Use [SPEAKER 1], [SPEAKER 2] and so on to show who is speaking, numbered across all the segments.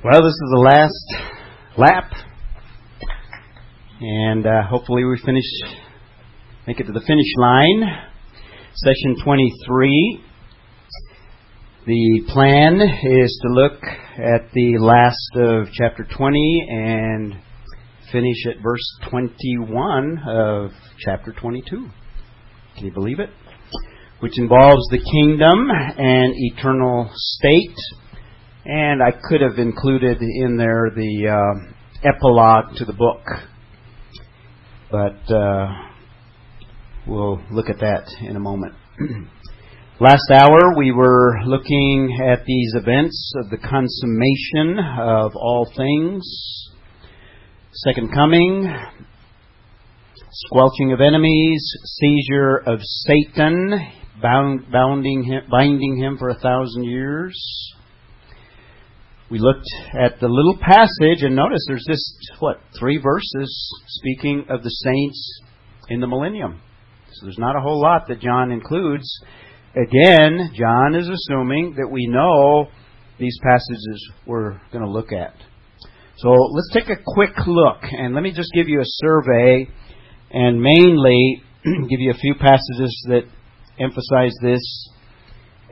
[SPEAKER 1] Well, this is the last lap, and uh, hopefully we finish, make it to the finish line. Session 23. The plan is to look at the last of chapter 20 and finish at verse 21 of chapter 22. Can you believe it? Which involves the kingdom and eternal state and I could have included in there the uh, epilogue to the book. But uh, we'll look at that in a moment. Last hour we were looking at these events of the consummation of all things, second coming, squelching of enemies, seizure of Satan, bound, bounding him, binding him for a thousand years, we looked at the little passage and notice there's just, what, three verses speaking of the saints in the millennium. So there's not a whole lot that John includes. Again, John is assuming that we know these passages we're going to look at. So let's take a quick look and let me just give you a survey and mainly give you a few passages that emphasize this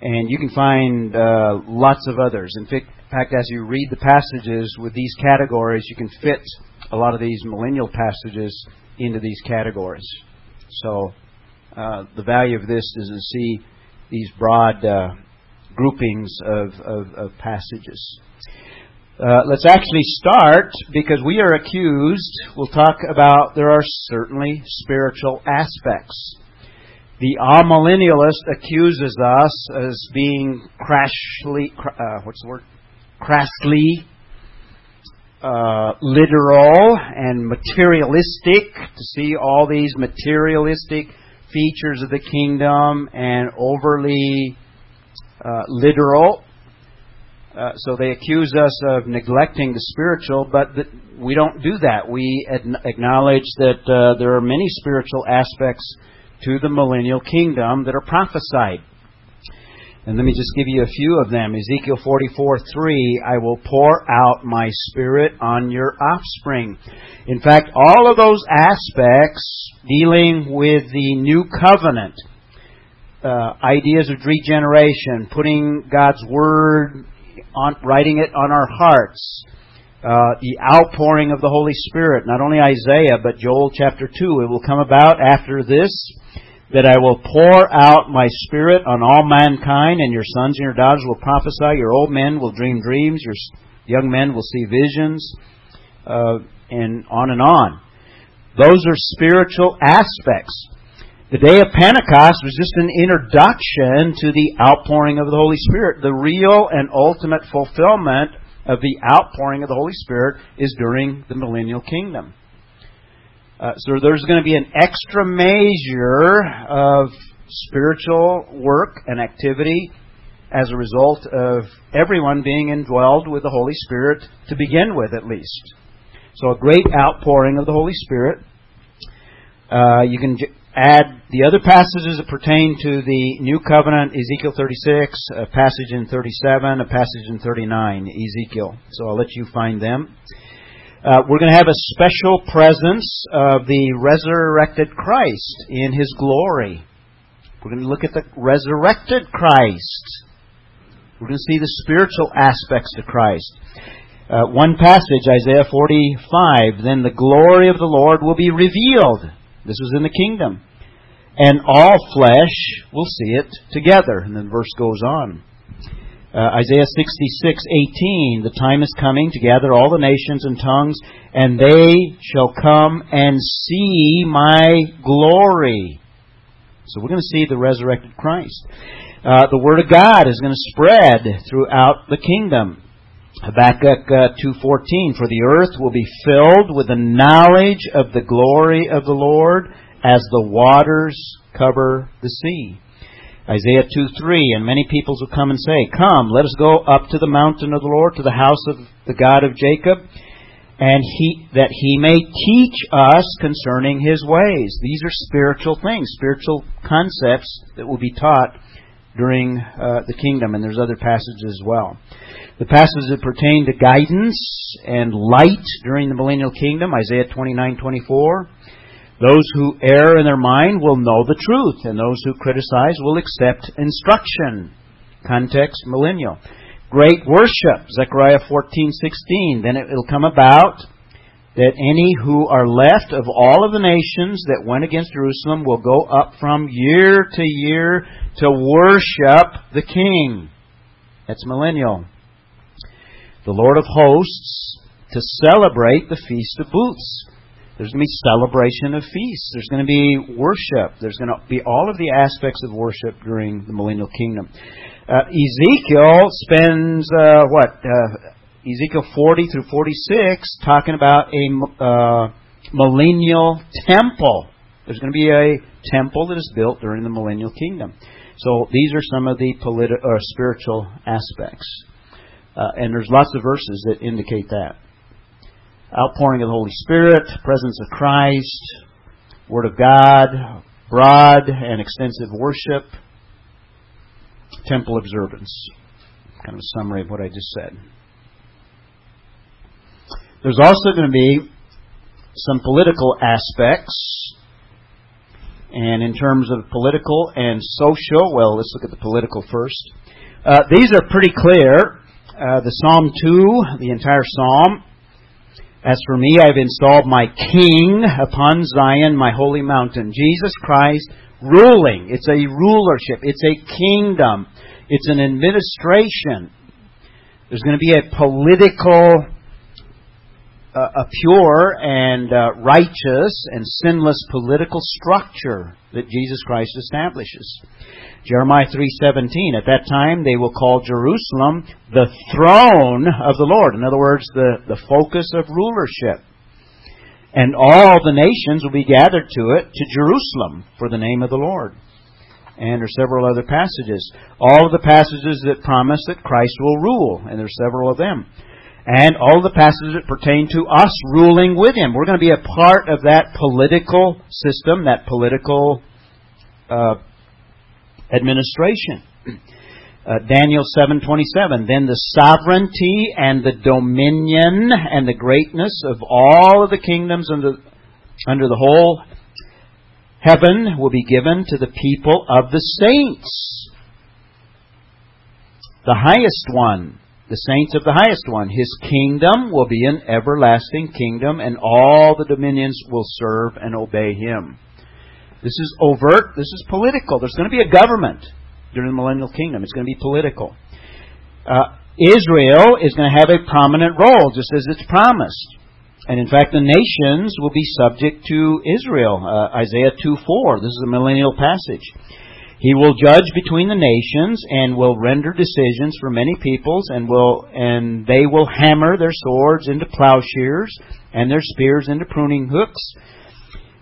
[SPEAKER 1] and you can find uh, lots of others. In fact, fact, as you read the passages with these categories, you can fit a lot of these millennial passages into these categories. So uh, the value of this is to see these broad uh, groupings of, of, of passages. Uh, let's actually start because we are accused. We'll talk about there are certainly spiritual aspects the amillennialist accuses us as being crashly, uh, what's the word? Crassly uh, literal and materialistic to see all these materialistic features of the kingdom and overly uh, literal. Uh, so they accuse us of neglecting the spiritual, but the, we don't do that. We ad- acknowledge that uh, there are many spiritual aspects to the millennial kingdom that are prophesied. And let me just give you a few of them. Ezekiel 44 3, I will pour out my spirit on your offspring. In fact, all of those aspects dealing with the new covenant, uh, ideas of regeneration, putting God's word on, writing it on our hearts, uh, the outpouring of the Holy Spirit, not only Isaiah, but Joel chapter 2. It will come about after this that I will pour out my spirit on all mankind, and your sons and your daughters will prophesy, your old men will dream dreams, your young men will see visions, uh, and on and on. Those are spiritual aspects. The day of Pentecost was just an introduction to the outpouring of the Holy Spirit. The real and ultimate fulfillment of the outpouring of the Holy Spirit is during the millennial kingdom. Uh, so there's going to be an extra measure of spiritual work and activity as a result of everyone being indwelled with the Holy Spirit to begin with, at least. So a great outpouring of the Holy Spirit. Uh, you can j- add the other passages that pertain to the New Covenant, Ezekiel 36, a passage in 37, a passage in 39, Ezekiel. So I'll let you find them. Uh, we're going to have a special presence of the resurrected Christ in His glory. We're going to look at the resurrected Christ. We're going to see the spiritual aspects of Christ. Uh, one passage, Isaiah 45, then the glory of the Lord will be revealed. This was in the kingdom. And all flesh will see it together. And then the verse goes on. Uh, Isaiah 66:18 The time is coming to gather all the nations and tongues and they shall come and see my glory. So we're going to see the resurrected Christ. Uh, the word of God is going to spread throughout the kingdom. Habakkuk uh, 2:14 For the earth will be filled with the knowledge of the glory of the Lord as the waters cover the sea. Isaiah 2 3, and many peoples will come and say, Come, let us go up to the mountain of the Lord, to the house of the God of Jacob, and he, that he may teach us concerning his ways. These are spiritual things, spiritual concepts that will be taught during uh, the kingdom, and there's other passages as well. The passages that pertain to guidance and light during the millennial kingdom, Isaiah 29:24. Those who err in their mind will know the truth, and those who criticize will accept instruction. Context millennial. Great worship, Zechariah 14:16. Then it will come about that any who are left of all of the nations that went against Jerusalem will go up from year to year to worship the King. That's millennial. The Lord of hosts to celebrate the Feast of Booths. There's going to be celebration of feasts. There's going to be worship. There's going to be all of the aspects of worship during the millennial kingdom. Uh, Ezekiel spends uh, what uh, Ezekiel 40 through 46 talking about a uh, millennial temple. There's going to be a temple that is built during the millennial kingdom. So these are some of the politi- or spiritual aspects. Uh, and there's lots of verses that indicate that. Outpouring of the Holy Spirit, presence of Christ, Word of God, broad and extensive worship, temple observance. Kind of a summary of what I just said. There's also going to be some political aspects. And in terms of political and social, well, let's look at the political first. Uh, these are pretty clear. Uh, the Psalm 2, the entire Psalm. As for me, I've installed my King upon Zion, my holy mountain. Jesus Christ ruling. It's a rulership. It's a kingdom. It's an administration. There's going to be a political a pure and uh, righteous and sinless political structure that Jesus Christ establishes. Jeremiah 3:17 At that time they will call Jerusalem the throne of the Lord. In other words, the, the focus of rulership. And all the nations will be gathered to it to Jerusalem for the name of the Lord. And there are several other passages. All of the passages that promise that Christ will rule, and there are several of them and all the passages that pertain to us ruling with him. We're going to be a part of that political system, that political uh, administration. Uh, Daniel 7:27 Then the sovereignty and the dominion and the greatness of all of the kingdoms under under the whole heaven will be given to the people of the saints. The highest one the saints of the highest one. His kingdom will be an everlasting kingdom, and all the dominions will serve and obey him. This is overt. This is political. There's going to be a government during the millennial kingdom. It's going to be political. Uh, Israel is going to have a prominent role, just as it's promised. And in fact, the nations will be subject to Israel. Uh, Isaiah 2 4. This is a millennial passage. He will judge between the nations and will render decisions for many peoples and will and they will hammer their swords into plowshares and their spears into pruning hooks.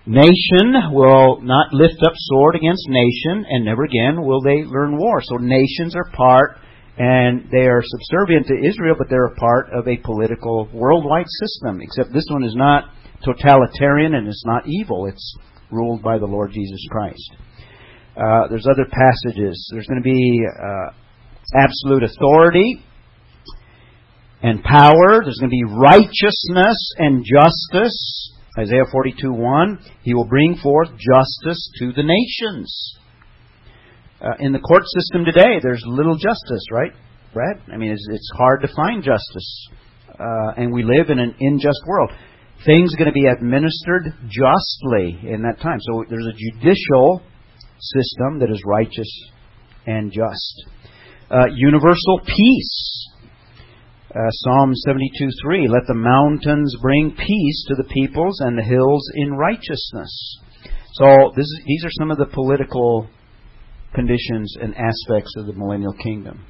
[SPEAKER 1] Nation will not lift up sword against nation and never again will they learn war. So nations are part and they are subservient to Israel, but they're a part of a political worldwide system. Except this one is not totalitarian and it's not evil. It's ruled by the Lord Jesus Christ. Uh, there's other passages. There's going to be uh, absolute authority and power. There's going to be righteousness and justice. Isaiah 42 1. He will bring forth justice to the nations. Uh, in the court system today, there's little justice, right, Brad? I mean, it's, it's hard to find justice. Uh, and we live in an unjust world. Things are going to be administered justly in that time. So there's a judicial system that is righteous and just. Uh, universal peace. Uh, Psalm 72 3 Let the mountains bring peace to the peoples and the hills in righteousness. So, is, these are some of the political conditions and aspects of the millennial kingdom.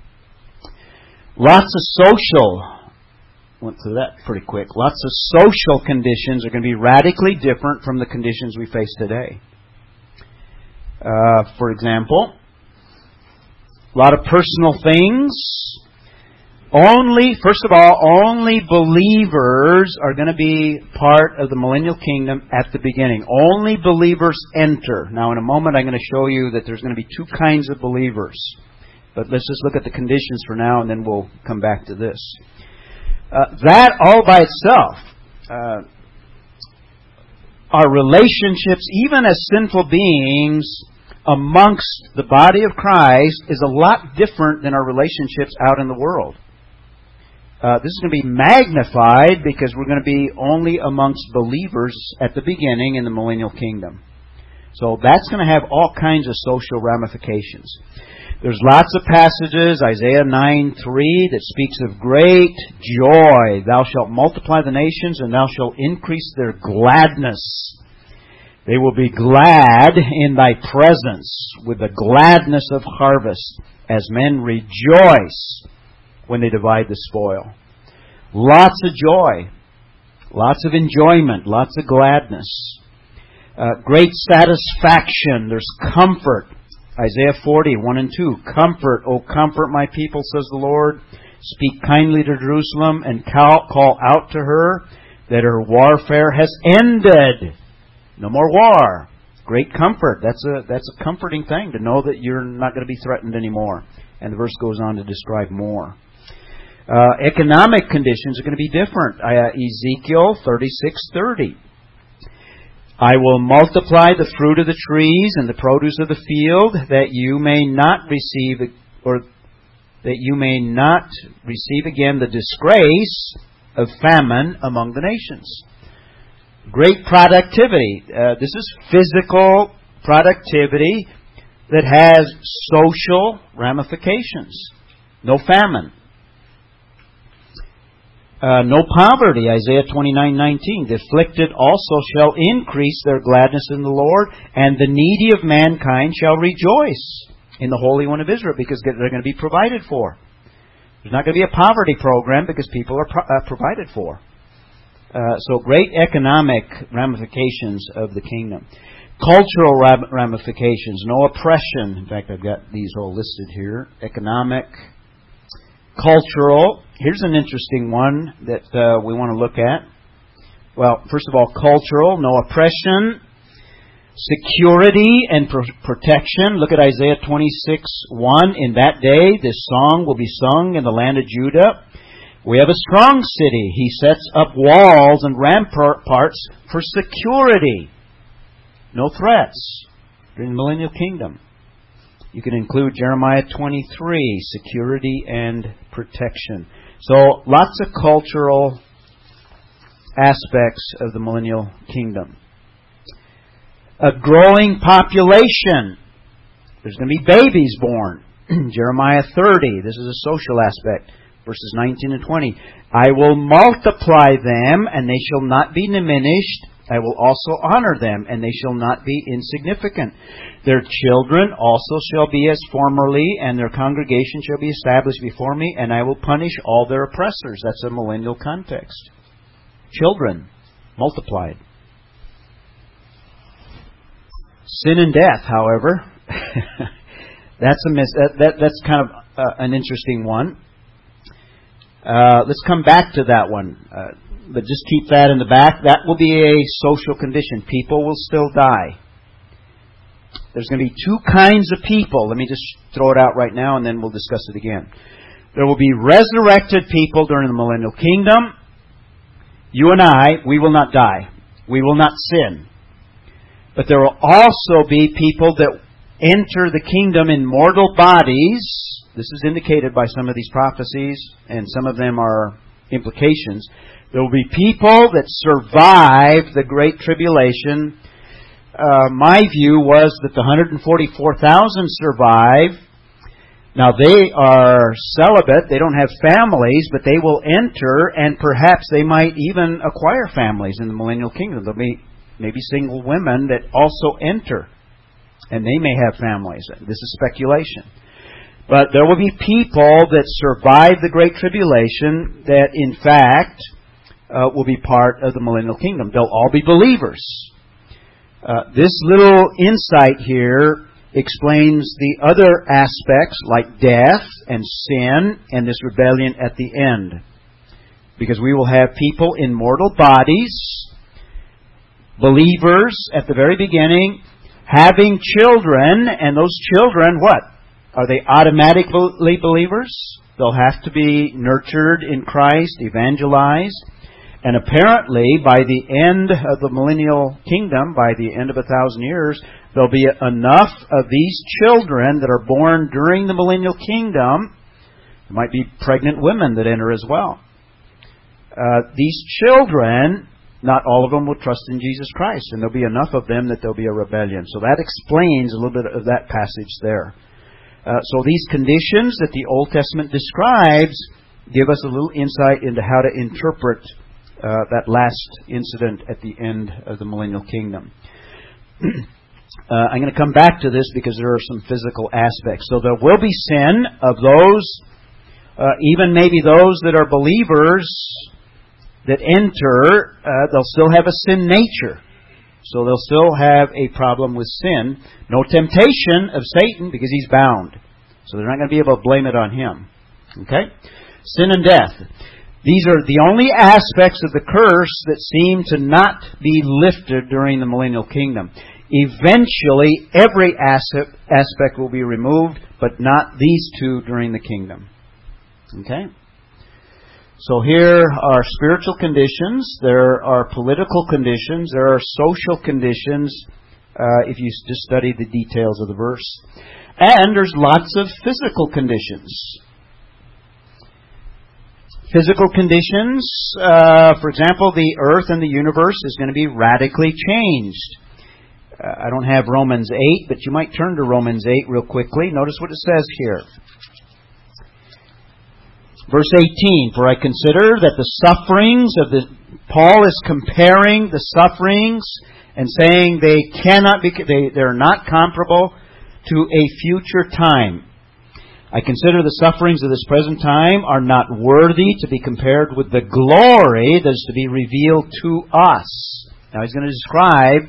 [SPEAKER 1] Lots of social went through that pretty quick. Lots of social conditions are going to be radically different from the conditions we face today. Uh, for example, a lot of personal things. Only, first of all, only believers are going to be part of the millennial kingdom at the beginning. Only believers enter. Now, in a moment, I'm going to show you that there's going to be two kinds of believers. But let's just look at the conditions for now, and then we'll come back to this. Uh, that all by itself, uh, our relationships, even as sinful beings, amongst the body of Christ is a lot different than our relationships out in the world. Uh, this is going to be magnified because we're going to be only amongst believers at the beginning in the millennial kingdom. So that's going to have all kinds of social ramifications. There's lots of passages, Isaiah 9 3, that speaks of great joy. Thou shalt multiply the nations, and thou shalt increase their gladness. They will be glad in thy presence with the gladness of harvest, as men rejoice when they divide the spoil. Lots of joy, lots of enjoyment, lots of gladness, uh, great satisfaction. There's comfort. Isaiah 40, 1 and 2. Comfort, O comfort my people, says the Lord. Speak kindly to Jerusalem and call, out to her that her warfare has ended. No more war. Great comfort. That's a, that's a comforting thing to know that you're not going to be threatened anymore. And the verse goes on to describe more. Uh, economic conditions are going to be different. Uh, Ezekiel 36:30. I will multiply the fruit of the trees and the produce of the field, that you may not receive or that you may not receive again the disgrace of famine among the nations. Great productivity. Uh, this is physical productivity that has social ramifications. No famine. Uh, no poverty, Isaiah 29:19. The afflicted also shall increase their gladness in the Lord, and the needy of mankind shall rejoice in the Holy One of Israel because they're going to be provided for. There's not going to be a poverty program because people are pro- uh, provided for. Uh, so great economic ramifications of the kingdom. Cultural ramifications, no oppression. In fact, I've got these all listed here. Economic, cultural. Here's an interesting one that uh, we want to look at. Well, first of all, cultural, no oppression, security and pro- protection. Look at Isaiah 26 1. In that day, this song will be sung in the land of Judah. We have a strong city. He sets up walls and ramparts for security. No threats during the millennial kingdom. You can include Jeremiah 23, security and protection. So, lots of cultural aspects of the millennial kingdom. A growing population. There's going to be babies born. Jeremiah 30, this is a social aspect verses 19 and 20. I will multiply them, and they shall not be diminished. I will also honor them, and they shall not be insignificant. Their children also shall be as formerly, and their congregation shall be established before me, and I will punish all their oppressors. That's a millennial context. Children multiplied. Sin and death, however, that's a mis- that, that, that's kind of uh, an interesting one. Uh, let's come back to that one. Uh, but just keep that in the back. That will be a social condition. People will still die. There's going to be two kinds of people. Let me just throw it out right now and then we'll discuss it again. There will be resurrected people during the millennial kingdom. You and I, we will not die. We will not sin. But there will also be people that enter the kingdom in mortal bodies this is indicated by some of these prophecies, and some of them are implications. There will be people that survive the Great Tribulation. Uh, my view was that the 144,000 survive. Now they are celibate, they don't have families, but they will enter, and perhaps they might even acquire families in the millennial kingdom. There'll be maybe single women that also enter, and they may have families. This is speculation. But there will be people that survive the Great Tribulation that, in fact, uh, will be part of the millennial kingdom. They'll all be believers. Uh, this little insight here explains the other aspects like death and sin and this rebellion at the end. Because we will have people in mortal bodies, believers at the very beginning, having children, and those children, what? Are they automatically believers? They'll have to be nurtured in Christ, evangelized. And apparently, by the end of the millennial kingdom, by the end of a thousand years, there'll be enough of these children that are born during the millennial kingdom. There might be pregnant women that enter as well. Uh, these children, not all of them will trust in Jesus Christ, and there'll be enough of them that there'll be a rebellion. So that explains a little bit of that passage there. Uh, so these conditions that the Old Testament describes give us a little insight into how to interpret uh, that last incident at the end of the millennial kingdom. uh, I'm going to come back to this because there are some physical aspects. So there will be sin of those, uh, even maybe those that are believers that enter, uh, they'll still have a sin nature. So they'll still have a problem with sin. No temptation of Satan because he's bound. So they're not going to be able to blame it on him. Okay? Sin and death. These are the only aspects of the curse that seem to not be lifted during the millennial kingdom. Eventually, every aspect will be removed, but not these two during the kingdom. Okay? So here are spiritual conditions, there are political conditions, there are social conditions, uh, if you just study the details of the verse. And there's lots of physical conditions. Physical conditions, uh, for example, the earth and the universe is going to be radically changed. Uh, I don't have Romans 8, but you might turn to Romans 8 real quickly. Notice what it says here. Verse 18, for I consider that the sufferings of the, Paul is comparing the sufferings and saying they cannot be, they, they're not comparable to a future time. I consider the sufferings of this present time are not worthy to be compared with the glory that is to be revealed to us. Now he's going to describe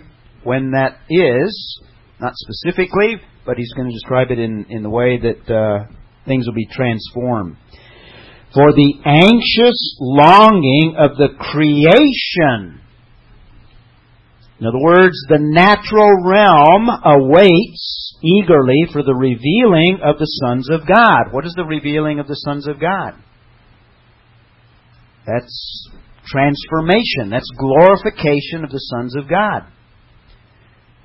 [SPEAKER 1] when that is, not specifically, but he's going to describe it in, in the way that uh, things will be transformed for the anxious longing of the creation. In other words, the natural realm awaits eagerly for the revealing of the sons of God. What is the revealing of the sons of God? That's transformation. That's glorification of the sons of God.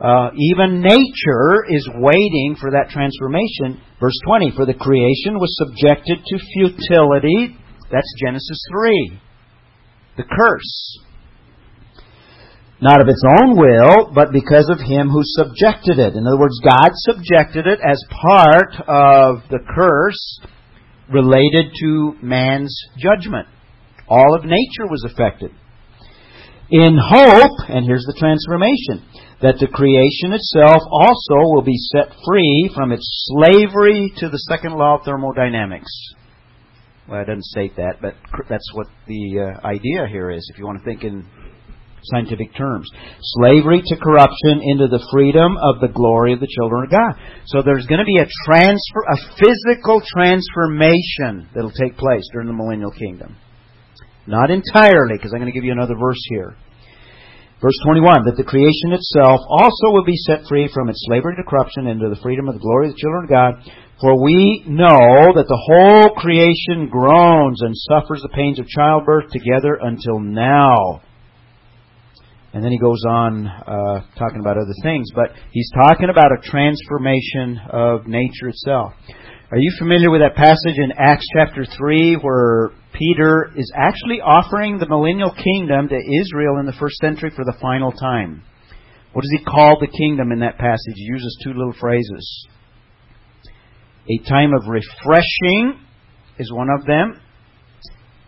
[SPEAKER 1] Uh, even nature is waiting for that transformation. Verse 20, for the creation was subjected to futility. That's Genesis 3. The curse. Not of its own will, but because of him who subjected it. In other words, God subjected it as part of the curse related to man's judgment. All of nature was affected. In hope, and here's the transformation that the creation itself also will be set free from its slavery to the second law of thermodynamics. Well, I didn't state that, but that's what the uh, idea here is, if you want to think in scientific terms. Slavery to corruption into the freedom of the glory of the children of God. So there's going to be a transfer, a physical transformation that'll take place during the millennial kingdom. Not entirely, because I'm going to give you another verse here. Verse 21, that the creation itself also will be set free from its slavery to corruption into the freedom of the glory of the children of God. For we know that the whole creation groans and suffers the pains of childbirth together until now. And then he goes on uh, talking about other things, but he's talking about a transformation of nature itself. Are you familiar with that passage in Acts chapter 3 where Peter is actually offering the millennial kingdom to Israel in the first century for the final time. What does he call the kingdom in that passage? He uses two little phrases. A time of refreshing is one of them,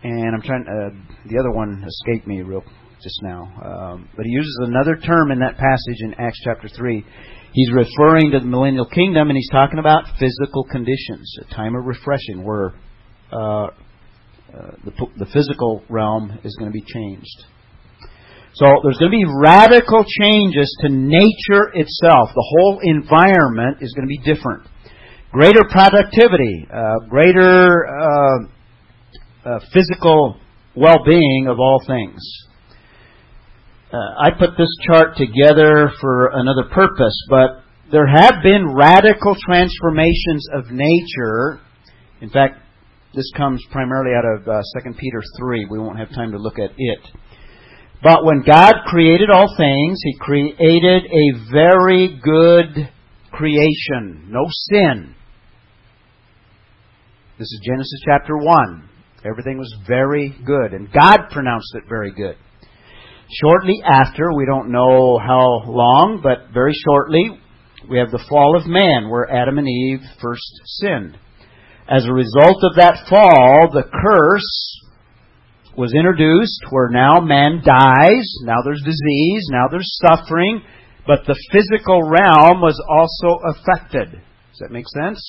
[SPEAKER 1] and I'm trying. Uh, the other one escaped me real just now, um, but he uses another term in that passage in Acts chapter three. He's referring to the millennial kingdom, and he's talking about physical conditions, a time of refreshing, where uh, uh, the, the physical realm is going to be changed. So there's going to be radical changes to nature itself. The whole environment is going to be different. Greater productivity, uh, greater uh, uh, physical well-being of all things. Uh, I put this chart together for another purpose, but there have been radical transformations of nature. In fact, this comes primarily out of uh, 2 Peter 3. We won't have time to look at it. But when God created all things, He created a very good creation. No sin. This is Genesis chapter 1. Everything was very good, and God pronounced it very good. Shortly after, we don't know how long, but very shortly, we have the fall of man, where Adam and Eve first sinned. As a result of that fall, the curse was introduced where now man dies, now there's disease, now there's suffering, but the physical realm was also affected. Does that make sense?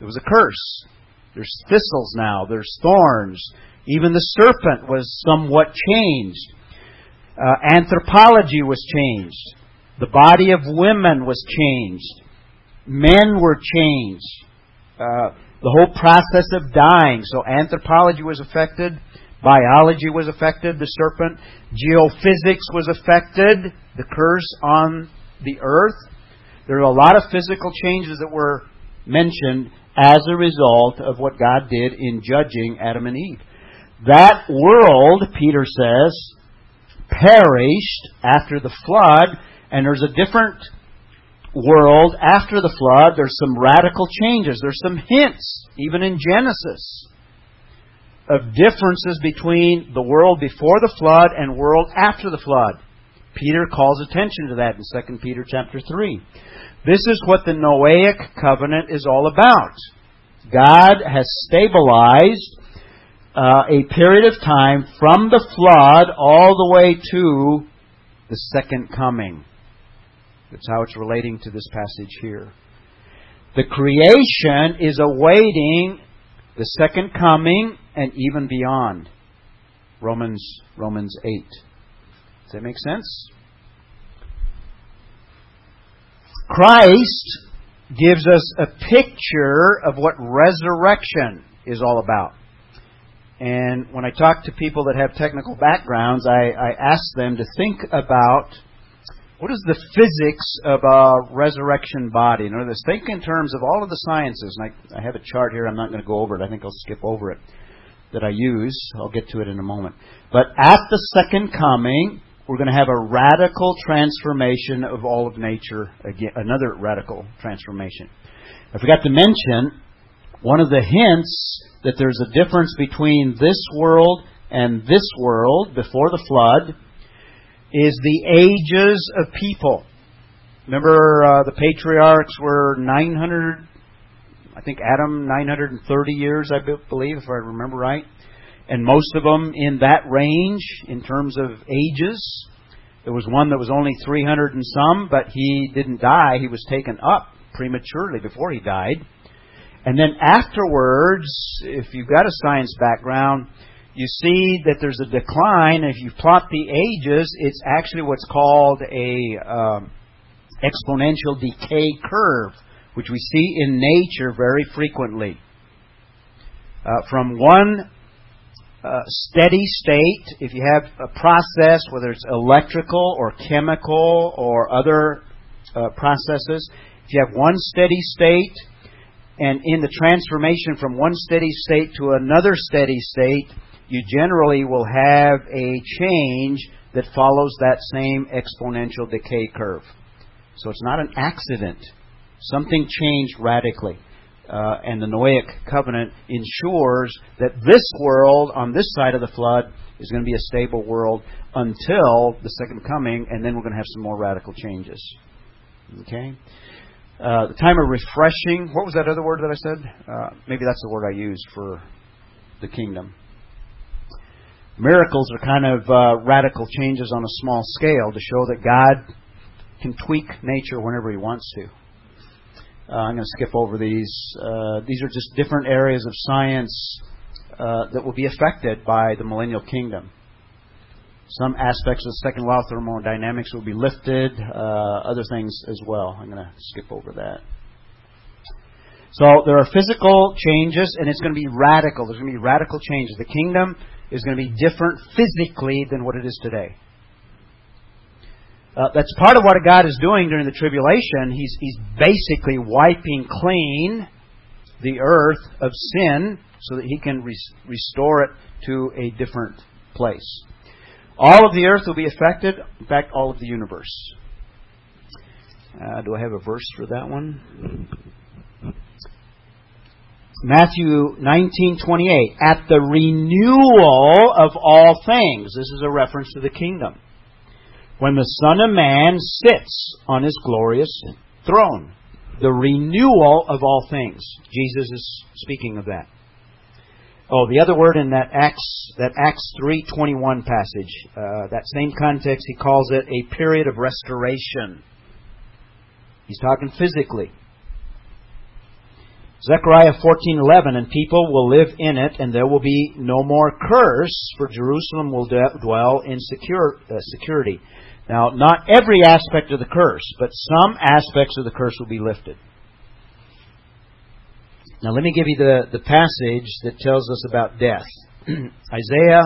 [SPEAKER 1] It was a curse. There's thistles now, there's thorns. Even the serpent was somewhat changed. Uh, anthropology was changed. The body of women was changed. Men were changed. Uh, the whole process of dying. So anthropology was affected. Biology was affected. The serpent. Geophysics was affected. The curse on the earth. There are a lot of physical changes that were mentioned as a result of what God did in judging Adam and Eve. That world, Peter says, perished after the flood, and there's a different world after the flood. There's some radical changes. There's some hints, even in Genesis, of differences between the world before the flood and world after the flood. Peter calls attention to that in 2 Peter chapter 3. This is what the Noahic covenant is all about. God has stabilized uh, a period of time from the flood all the way to the second coming. That's how it's relating to this passage here. The creation is awaiting the second coming and even beyond. Romans Romans 8. Does that make sense? Christ gives us a picture of what resurrection is all about. And when I talk to people that have technical backgrounds, I, I ask them to think about what is the physics of a resurrection body. In other words, think in terms of all of the sciences. And I, I have a chart here. I'm not going to go over it. I think I'll skip over it. That I use. I'll get to it in a moment. But at the second coming, we're going to have a radical transformation of all of nature. Again, another radical transformation. I forgot to mention one of the hints that there's a difference between this world and this world before the flood is the ages of people. Remember, uh, the patriarchs were 900, I think Adam 930 years, I believe, if I remember right and most of them in that range in terms of ages. There was one that was only 300 and some, but he didn't die. He was taken up prematurely before he died. And then afterwards, if you've got a science background, you see that there's a decline. If you plot the ages, it's actually what's called a um, exponential decay curve, which we see in nature very frequently. Uh, from one uh, steady state, if you have a process, whether it's electrical or chemical or other uh, processes, if you have one steady state, and in the transformation from one steady state to another steady state, you generally will have a change that follows that same exponential decay curve. So it's not an accident. Something changed radically uh, and the Noahic covenant ensures that this world on this side of the flood is going to be a stable world until the second coming, and then we're going to have some more radical changes. Okay? Uh, the time of refreshing, what was that other word that I said? Uh, maybe that's the word I used for the kingdom. Miracles are kind of uh, radical changes on a small scale to show that God can tweak nature whenever He wants to. Uh, I'm going to skip over these. Uh, these are just different areas of science uh, that will be affected by the millennial kingdom. Some aspects of the second law of thermodynamics will be lifted, uh, other things as well. I'm going to skip over that. So there are physical changes, and it's going to be radical. There's going to be radical changes. The kingdom is going to be different physically than what it is today. Uh, that's part of what God is doing during the tribulation. He's, he's basically wiping clean the earth of sin so that He can res- restore it to a different place. All of the earth will be affected, in fact, all of the universe. Uh, do I have a verse for that one? Matthew 19:28 at the renewal of all things. This is a reference to the kingdom. When the son of man sits on his glorious throne. The renewal of all things. Jesus is speaking of that oh the other word in that acts that acts 3:21 passage uh, that same context he calls it a period of restoration he's talking physically Zechariah 14:11 and people will live in it and there will be no more curse for Jerusalem will dwell in secure, uh, security. Now, not every aspect of the curse, but some aspects of the curse will be lifted. Now, let me give you the, the passage that tells us about death. Isaiah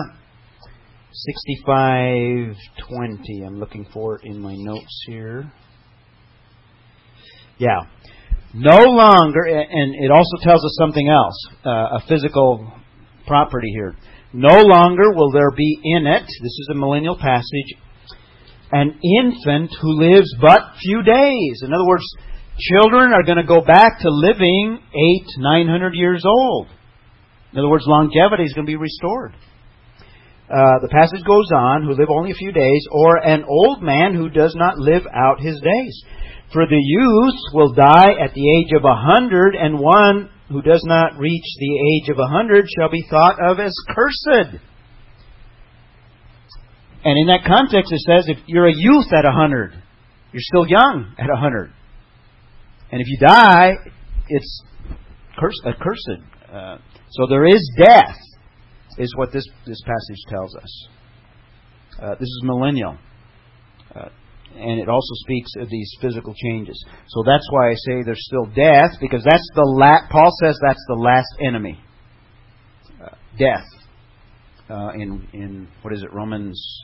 [SPEAKER 1] 65:20. I'm looking for it in my notes here. Yeah. No longer, and it also tells us something else, uh, a physical property here. No longer will there be in it, this is a millennial passage, an infant who lives but few days. In other words, children are going to go back to living eight, nine hundred years old. In other words, longevity is going to be restored. Uh, the passage goes on, who live only a few days, or an old man who does not live out his days. For the youth will die at the age of a hundred, and one who does not reach the age of a hundred shall be thought of as cursed. And in that context, it says if you're a youth at a hundred, you're still young at a hundred. And if you die, it's cursed. accursed. Uh, so there is death, is what this, this passage tells us. Uh, this is millennial. Uh, and it also speaks of these physical changes. So that's why I say there's still death, because that's the la- Paul says that's the last enemy. Uh, death. Uh, in in what is it Romans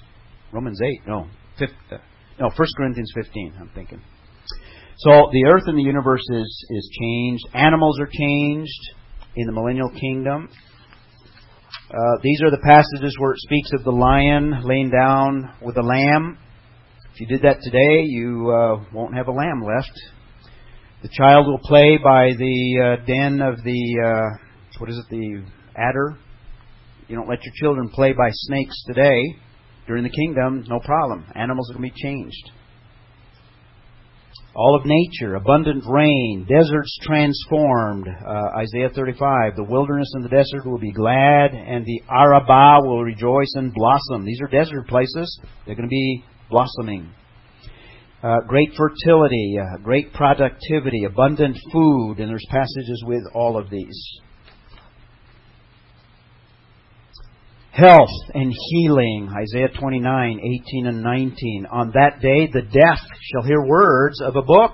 [SPEAKER 1] Romans eight no fifth, uh, no First Corinthians fifteen I'm thinking. So the earth and the universe is is changed. Animals are changed in the millennial kingdom. Uh, these are the passages where it speaks of the lion laying down with the lamb if you did that today, you uh, won't have a lamb left. The child will play by the uh, den of the, uh, what is it, the adder. You don't let your children play by snakes today. During the kingdom, no problem. Animals are going to be changed. All of nature, abundant rain, deserts transformed. Uh, Isaiah 35. The wilderness and the desert will be glad, and the Arabah will rejoice and blossom. These are desert places. They're going to be blossoming. Uh, great fertility, uh, great productivity, abundant food, and there's passages with all of these. Health and healing, Isaiah 29, 18 and 19. On that day the deaf shall hear words of a book.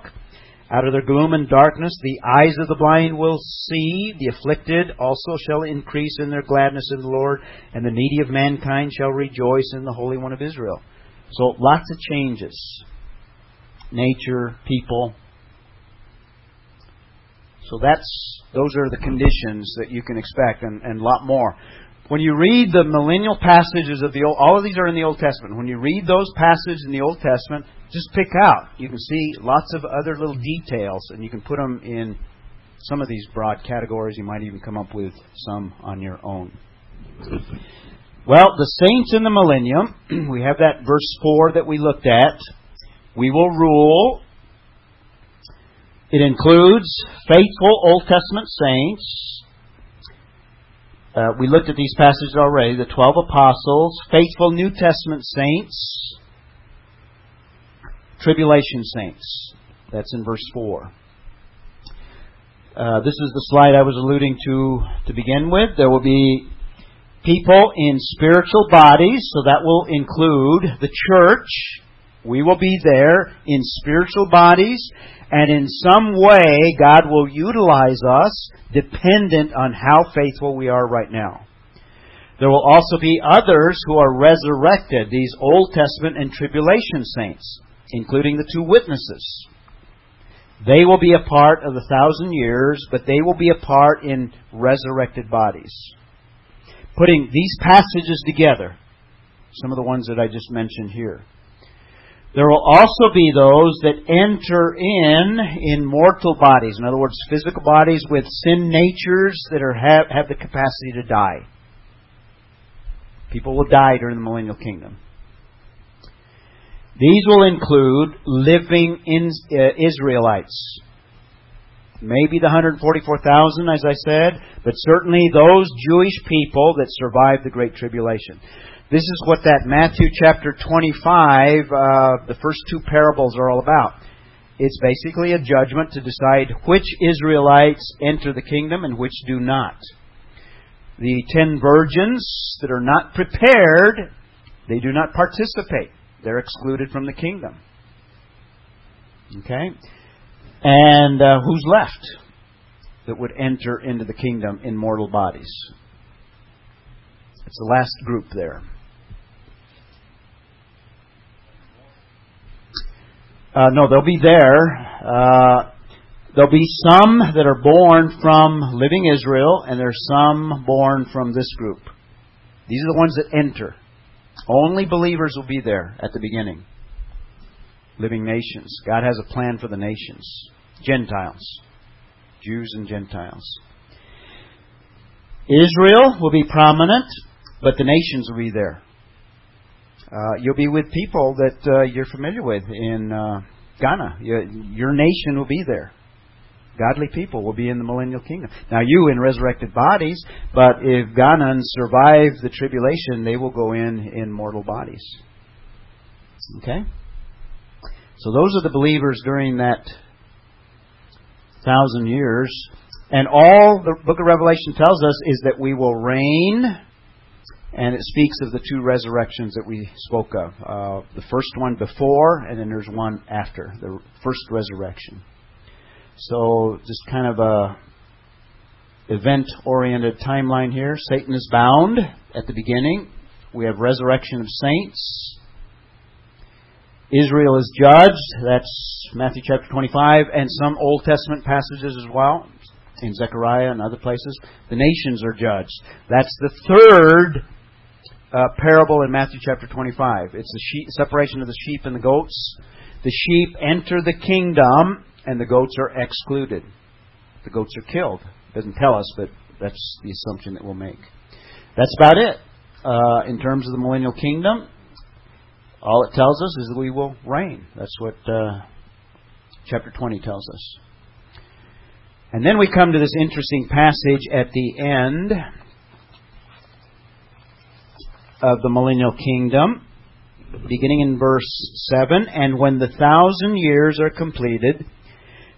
[SPEAKER 1] Out of their gloom and darkness the eyes of the blind will see, the afflicted also shall increase in their gladness in the Lord, and the needy of mankind shall rejoice in the Holy One of Israel. So lots of changes. Nature, people. So that's those are the conditions that you can expect and, and a lot more. When you read the millennial passages of the Old, all of these are in the Old Testament. When you read those passages in the Old Testament, just pick out. You can see lots of other little details, and you can put them in some of these broad categories. You might even come up with some on your own. Well, the saints in the millennium, we have that verse 4 that we looked at. We will rule. It includes faithful Old Testament saints. Uh, we looked at these passages already the 12 apostles, faithful New Testament saints, tribulation saints. That's in verse 4. Uh, this is the slide I was alluding to to begin with. There will be people in spiritual bodies, so that will include the church. We will be there in spiritual bodies, and in some way, God will utilize us dependent on how faithful we are right now. There will also be others who are resurrected, these Old Testament and tribulation saints. including the two witnesses. They will be a part of the thousand years, but they will be a part in resurrected bodies. Putting these passages together, some of the ones that I just mentioned here. There will also be those that enter in in mortal bodies. In other words, physical bodies with sin natures that are, have, have the capacity to die. People will die during the millennial kingdom. These will include living in, uh, Israelites. Maybe the 144,000, as I said, but certainly those Jewish people that survived the Great Tribulation. This is what that Matthew chapter 25, uh, the first two parables are all about. It's basically a judgment to decide which Israelites enter the kingdom and which do not. The ten virgins that are not prepared, they do not participate. They're excluded from the kingdom. Okay? And uh, who's left that would enter into the kingdom in mortal bodies? It's the last group there. Uh, no, they'll be there. Uh, there'll be some that are born from living Israel, and there's some born from this group. These are the ones that enter. Only believers will be there at the beginning. Living nations. God has a plan for the nations. Gentiles. Jews and Gentiles. Israel will be prominent, but the nations will be there. Uh, you'll be with people that uh, you're familiar with in uh, Ghana. Your, your nation will be there. Godly people will be in the millennial kingdom. Now, you in resurrected bodies, but if Ghanans survive the tribulation, they will go in in mortal bodies. Okay? So, those are the believers during that thousand years. And all the book of Revelation tells us is that we will reign and it speaks of the two resurrections that we spoke of. Uh, the first one before, and then there's one after the first resurrection. So, just kind of a event-oriented timeline here. Satan is bound at the beginning. We have resurrection of saints. Israel is judged. That's Matthew chapter 25, and some Old Testament passages as well in Zechariah and other places. The nations are judged. That's the third uh, parable in Matthew chapter 25. It's the sheep, separation of the sheep and the goats. The sheep enter the kingdom, and the goats are excluded. The goats are killed. It doesn't tell us, but that's the assumption that we'll make. That's about it. Uh, in terms of the millennial kingdom, all it tells us is that we will reign. That's what uh, chapter 20 tells us. And then we come to this interesting passage at the end of the millennial kingdom, beginning in verse 7. And when the thousand years are completed,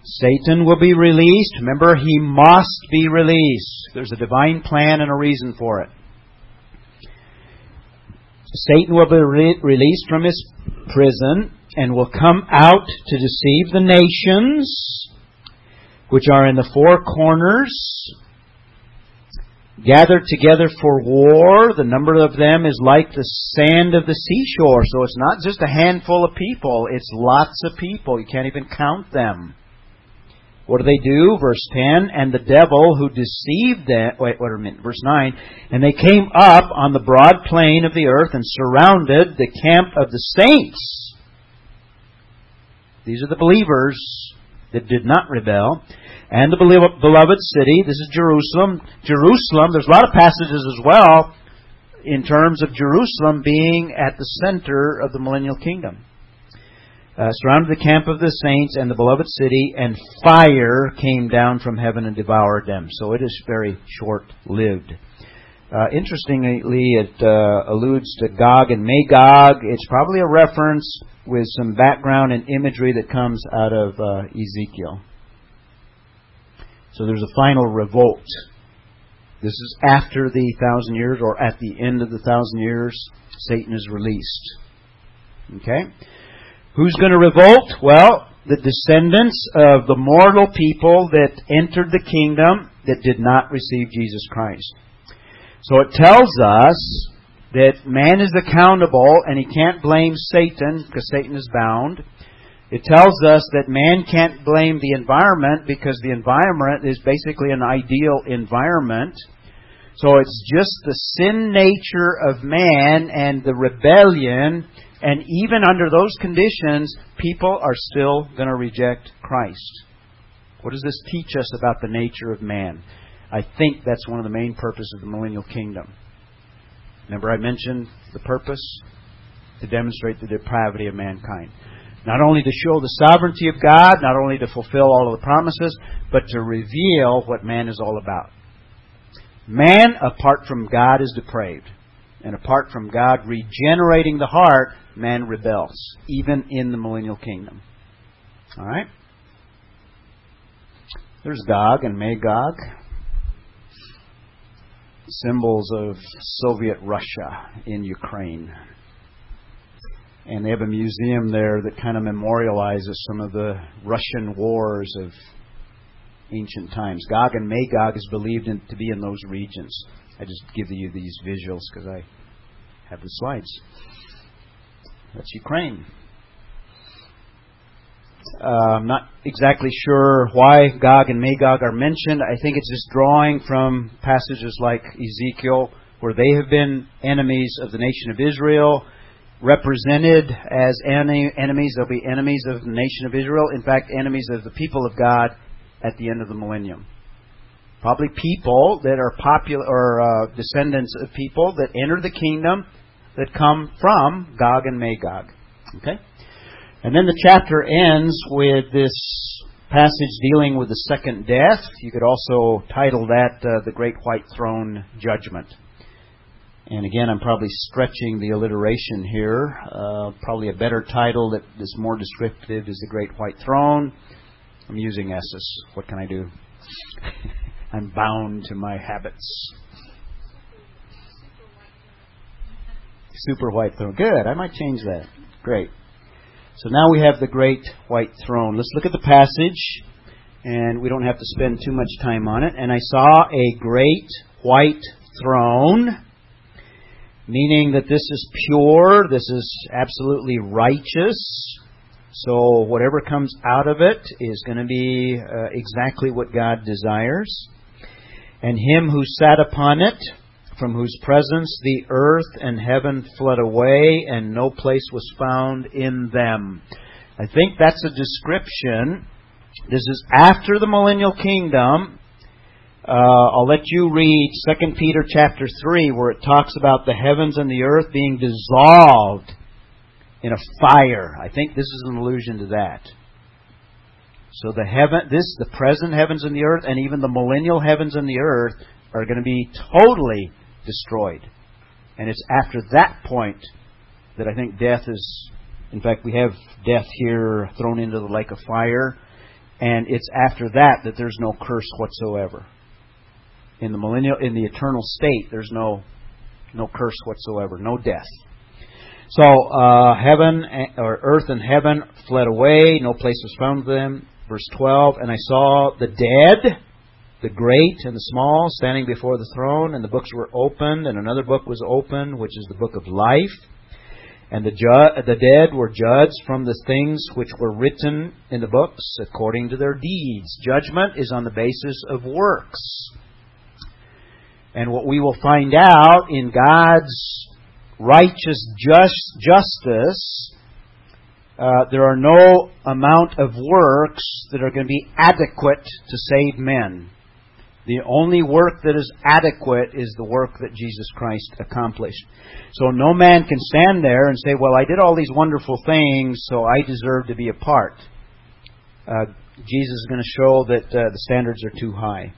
[SPEAKER 1] Satan will be released. Remember, he must be released. There's a divine plan and a reason for it. Satan will be re- released from his prison and will come out to deceive the nations which are in the four corners gathered together for war. The number of them is like the sand of the seashore. So it's not just a handful of people, it's lots of people. You can't even count them. What do they do? Verse 10, and the devil who deceived them, wait, wait a minute, verse 9, and they came up on the broad plain of the earth and surrounded the camp of the saints. These are the believers that did not rebel and the beloved city. This is Jerusalem. Jerusalem, there's a lot of passages as well in terms of Jerusalem being at the center of the millennial kingdom. Uh, surrounded the camp of the saints and the beloved city, and fire came down from heaven and devoured them. So it is very short lived. Uh, interestingly, it uh, alludes to Gog and Magog. It's probably a reference with some background and imagery that comes out of uh, Ezekiel. So there's a final revolt. This is after the thousand years, or at the end of the thousand years, Satan is released. Okay? Who's going to revolt? Well, the descendants of the mortal people that entered the kingdom that did not receive Jesus Christ. So it tells us that man is accountable and he can't blame Satan because Satan is bound. It tells us that man can't blame the environment because the environment is basically an ideal environment. So it's just the sin nature of man and the rebellion, and even under those conditions, people are still going to reject Christ. What does this teach us about the nature of man? I think that's one of the main purposes of the millennial kingdom. Remember, I mentioned the purpose? To demonstrate the depravity of mankind. Not only to show the sovereignty of God, not only to fulfill all of the promises, but to reveal what man is all about. Man, apart from God, is depraved. And apart from God regenerating the heart, man rebels, even in the millennial kingdom. All right? There's Gog and Magog, symbols of Soviet Russia in Ukraine. And they have a museum there that kind of memorializes some of the Russian wars of ancient times. Gog and Magog is believed in, to be in those regions. I just give you these visuals because I have the slides. That's Ukraine. Uh, I'm not exactly sure why Gog and Magog are mentioned. I think it's just drawing from passages like Ezekiel, where they have been enemies of the nation of Israel, represented as enemies. They'll be enemies of the nation of Israel. In fact, enemies of the people of God at the end of the millennium. Probably people that are popular or uh, descendants of people that enter the kingdom that come from Gog and Magog. Okay? And then the chapter ends with this passage dealing with the second death. You could also title that uh, The Great White Throne Judgment. And again, I'm probably stretching the alliteration here. Uh, probably a better title that is more descriptive is The Great White Throne. I'm using S's. What can I do? I'm bound to my habits. Super white throne. Good. I might change that. Great. So now we have the great white throne. Let's look at the passage, and we don't have to spend too much time on it. And I saw a great white throne, meaning that this is pure, this is absolutely righteous. So whatever comes out of it is going to be uh, exactly what God desires. And him who sat upon it, from whose presence the earth and heaven fled away, and no place was found in them. I think that's a description. This is after the millennial kingdom. Uh, I'll let you read 2 Peter chapter 3, where it talks about the heavens and the earth being dissolved in a fire. I think this is an allusion to that. So the heaven, this, the present heavens and the earth, and even the millennial heavens and the earth are going to be totally destroyed. And it's after that point that I think death is. In fact, we have death here thrown into the lake of fire, and it's after that that there's no curse whatsoever. In the millennial, in the eternal state, there's no no curse whatsoever, no death. So uh, heaven or earth and heaven fled away; no place was found for them. Verse twelve, and I saw the dead the great and the small standing before the throne, and the books were opened, and another book was opened, which is the book of life. And the, ju- the dead were judged from the things which were written in the books according to their deeds. Judgment is on the basis of works. And what we will find out in God's righteous just, justice, uh, there are no amount of works that are going to be adequate to save men. The only work that is adequate is the work that Jesus Christ accomplished. So no man can stand there and say, Well, I did all these wonderful things, so I deserve to be a part. Uh, Jesus is going to show that uh, the standards are too high.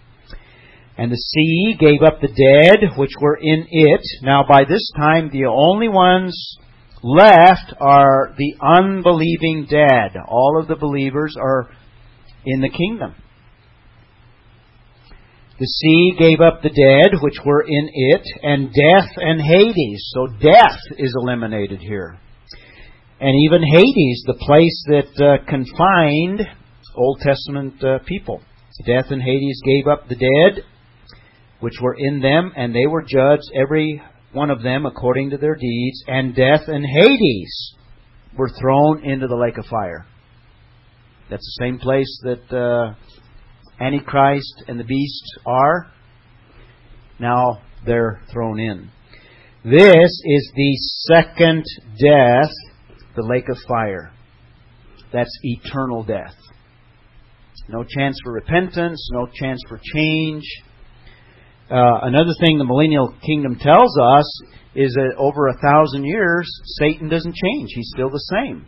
[SPEAKER 1] And the sea gave up the dead which were in it. Now, by this time, the only ones left are the unbelieving dead. All of the believers are in the kingdom. The sea gave up the dead which were in it, and death and Hades. So death is eliminated here. And even Hades, the place that uh, confined Old Testament uh, people. Death and Hades gave up the dead which were in them, and they were judged, every one of them according to their deeds. And death and Hades were thrown into the lake of fire. That's the same place that uh, Antichrist and the beast are. Now they're thrown in. This is the second death, the lake of fire. That's eternal death. No chance for repentance, no chance for change. Uh, another thing the millennial kingdom tells us is that over a thousand years, Satan doesn't change. He's still the same.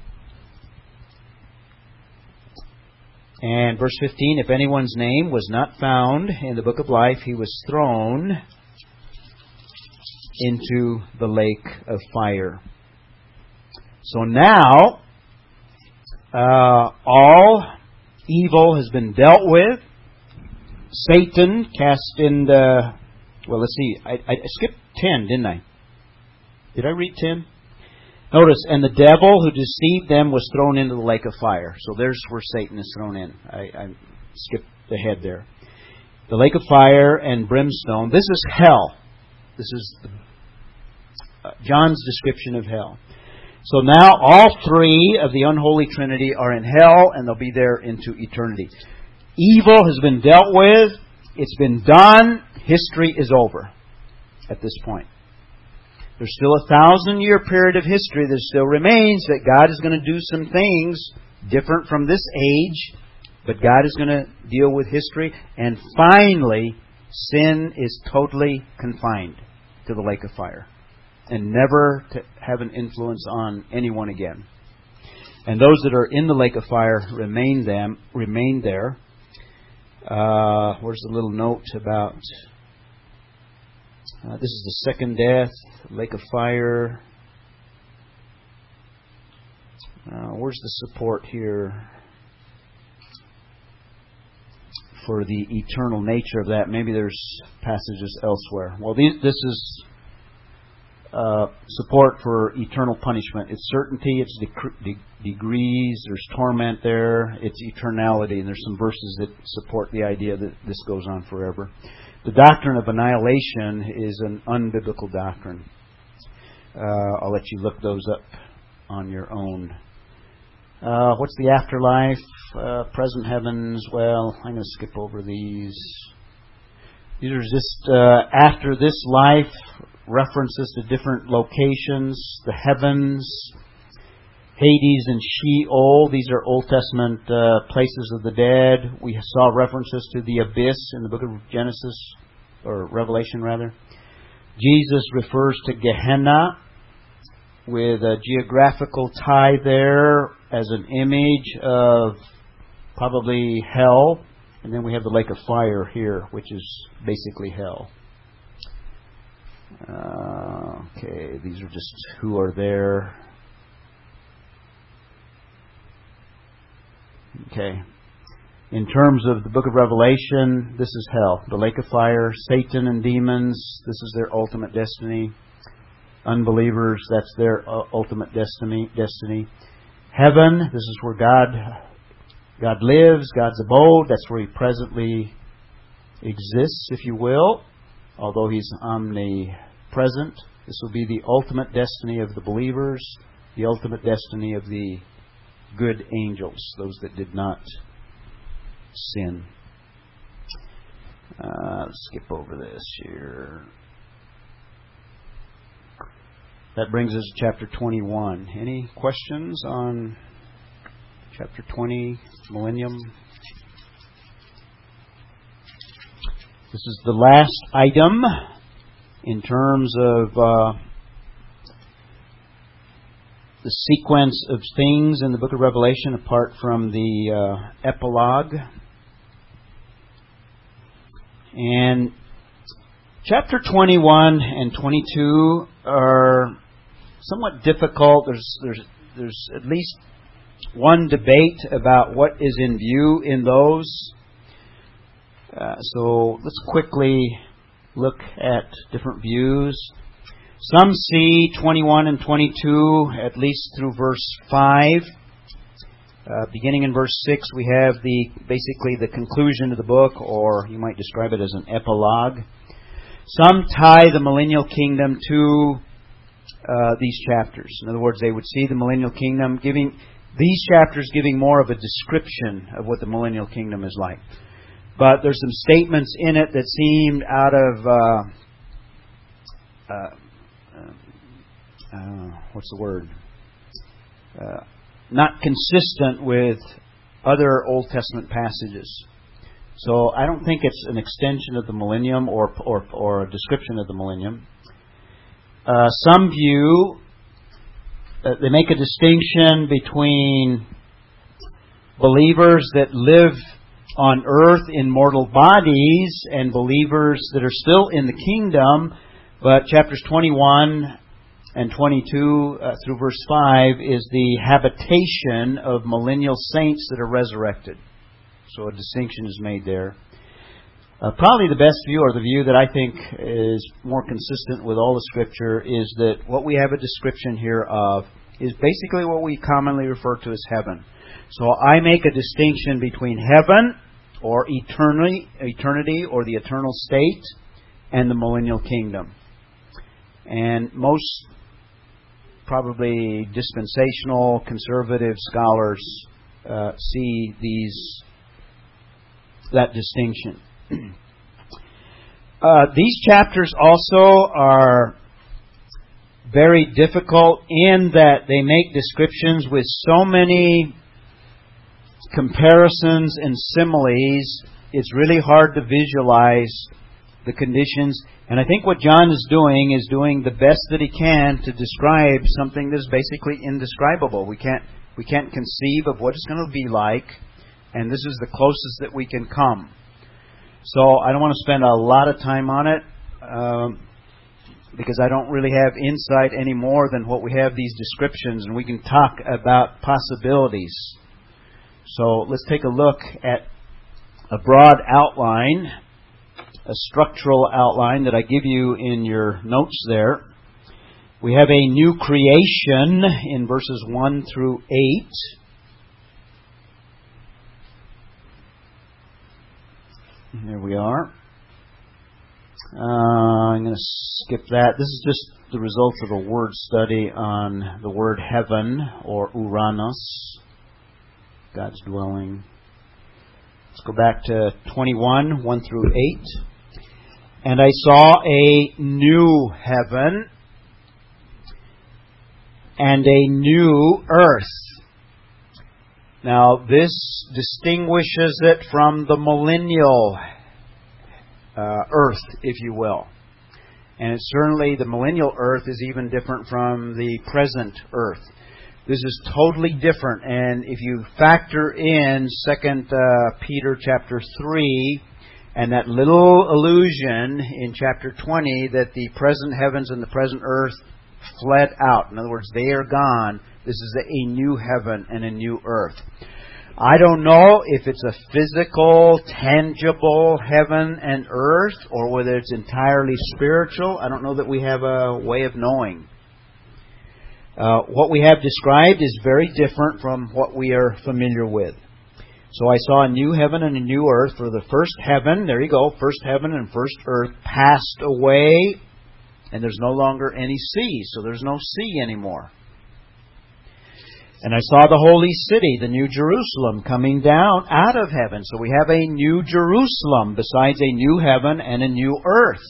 [SPEAKER 1] And verse 15 if anyone's name was not found in the book of life, he was thrown into the lake of fire. So now, uh, all evil has been dealt with. Satan cast in the. Well, let's see. I, I skipped 10, didn't I? Did I read 10? Notice, and the devil who deceived them was thrown into the lake of fire. So there's where Satan is thrown in. I, I skipped ahead there. The lake of fire and brimstone. This is hell. This is uh, John's description of hell. So now all three of the unholy trinity are in hell and they'll be there into eternity. Evil has been dealt with. It's been done. History is over at this point. There's still a thousand year period of history that still remains that God is going to do some things different from this age, but God is going to deal with history. And finally, sin is totally confined to the lake of fire and never to have an influence on anyone again. And those that are in the lake of fire remain them remain there. Uh, where's the little note about? Uh, this is the second death, lake of fire. Uh, where's the support here for the eternal nature of that? Maybe there's passages elsewhere. Well, these, this is support for eternal punishment. It's certainty, it's de- de- degrees, there's torment there, it's eternality, and there's some verses that support the idea that this goes on forever. The doctrine of annihilation is an unbiblical doctrine. Uh, I'll let you look those up on your own. Uh, what's the afterlife? Uh, present heavens. Well, I'm going to skip over these. These are just uh, after this life, references to different locations, the heavens, Hades and Sheol. These are Old Testament uh, places of the dead. We saw references to the abyss in the book of Genesis, or Revelation rather. Jesus refers to Gehenna with a geographical tie there as an image of probably hell. And then we have the lake of fire here, which is basically hell. Uh, okay, these are just who are there. Okay. In terms of the book of Revelation, this is hell, the lake of fire, Satan and demons, this is their ultimate destiny. Unbelievers, that's their uh, ultimate destiny, destiny. Heaven, this is where God God lives, God's abode, that's where he presently exists, if you will although he's omnipresent. This will be the ultimate destiny of the believers, the ultimate destiny of the good angels, those that did not sin. Uh, skip over this here. That brings us to chapter 21. Any questions on chapter 20, Millennium? This is the last item in terms of uh, the sequence of things in the book of Revelation apart from the uh, epilogue. And chapter 21 and 22 are somewhat difficult. There's, there's, there's at least one debate about what is in view in those. Uh, so let's quickly look at different views. Some see 21 and 22 at least through verse 5. Uh, beginning in verse 6, we have the basically the conclusion of the book, or you might describe it as an epilogue. Some tie the millennial kingdom to uh, these chapters. In other words, they would see the millennial kingdom giving these chapters giving more of a description of what the millennial kingdom is like. But there's some statements in it that seemed out of uh, uh, uh, what's the word? Uh, not consistent with other Old Testament passages. So I don't think it's an extension of the millennium or or, or a description of the millennium. Uh, some view uh, they make a distinction between believers that live on earth in mortal bodies and believers that are still in the kingdom, but chapters 21 and 22 uh, through verse 5 is the habitation of millennial saints that are resurrected. So a distinction is made there. Uh, probably the best view, or the view that I think is more consistent with all the Scripture, is that what we have a description here of is basically what we commonly refer to as heaven. So I make a distinction between heaven, or eternity, eternity, or the eternal state, and the millennial kingdom. And most probably dispensational conservative scholars uh, see these that distinction. uh, these chapters also are very difficult in that they make descriptions with so many comparisons and similes. It's really hard to visualize the conditions and I think what John is doing is doing the best that he can to describe something that's basically indescribable. We can't we can't conceive of what it's going to be like, and this is the closest that we can come. So I don't want to spend a lot of time on it um, because I don't really have insight any more than what we have these descriptions, and we can talk about possibilities. So let's take a look at a broad outline a structural outline that I give you in your notes there. We have a new creation in verses 1 through 8. There we are. Uh, I'm going to skip that. This is just the results of a word study on the word heaven or ouranos, God's dwelling. Let's go back to 21, 1 through 8. And I saw a new heaven and a new earth. Now, this distinguishes it from the millennial uh, earth, if you will. And certainly the millennial earth is even different from the present earth. This is totally different. And if you factor in Second uh, Peter chapter three, and that little allusion in chapter 20 that the present heavens and the present earth fled out. In other words, they are gone. This is a new heaven and a new earth. I don't know if it's a physical, tangible heaven and earth or whether it's entirely spiritual. I don't know that we have a way of knowing. Uh, what we have described is very different from what we are familiar with. So I saw a new heaven and a new earth, for the first heaven, there you go, first heaven and first earth passed away, and there's no longer any sea, so there's no sea anymore. And I saw the holy city, the new Jerusalem, coming down out of heaven. So we have a new Jerusalem besides a new heaven and a new earth.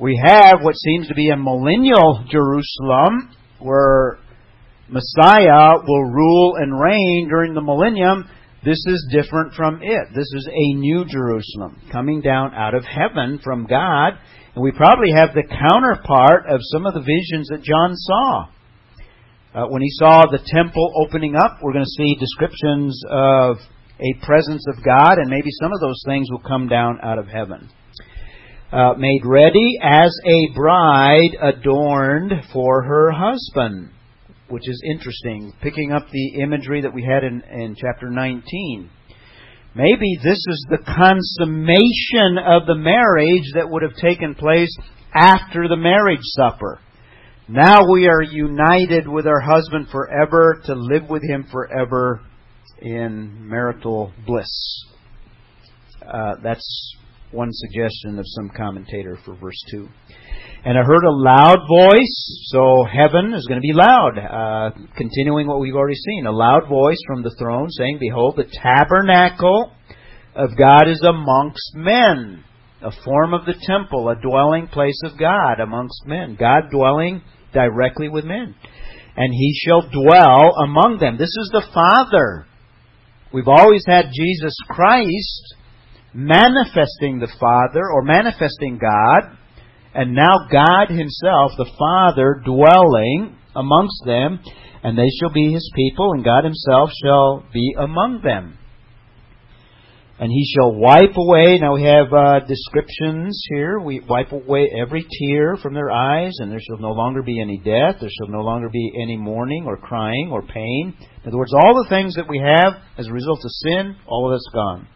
[SPEAKER 1] We have what seems to be a millennial Jerusalem where Messiah will rule and reign during the millennium this is different from it. This is a new Jerusalem coming down out of heaven from God. And we probably have the counterpart of some of the visions that John saw. Uh, when he saw the temple opening up, we're going to see descriptions of a presence of God, and maybe some of those things will come down out of heaven. Uh, made ready as a bride adorned for her husband which is interesting, picking up the imagery that we had in, in chapter 19. Maybe this is the consummation of the marriage that would have taken place after the marriage supper. Now we are united with our husband forever to live with him forever in marital bliss. Uh, that's one suggestion of some commentator for verse 2. And I heard a loud voice, so heaven is going to be loud. Uh, continuing what we've already seen. A loud voice from the throne saying, Behold, the tabernacle of God is amongst men. A form of the temple, a dwelling place of God amongst men. God dwelling directly with men. And he shall dwell among them. This is the Father. We've always had Jesus Christ manifesting the Father or manifesting God and now God Himself, the Father, dwelling amongst them, and they shall be His people, and God Himself shall be among them. And He shall wipe away. Now we have uh, descriptions here. We wipe away every tear from their eyes, and there shall no longer be any death. There shall no longer be any mourning or crying or pain. In other words, all the things that we have as a result of sin, all of that's gone.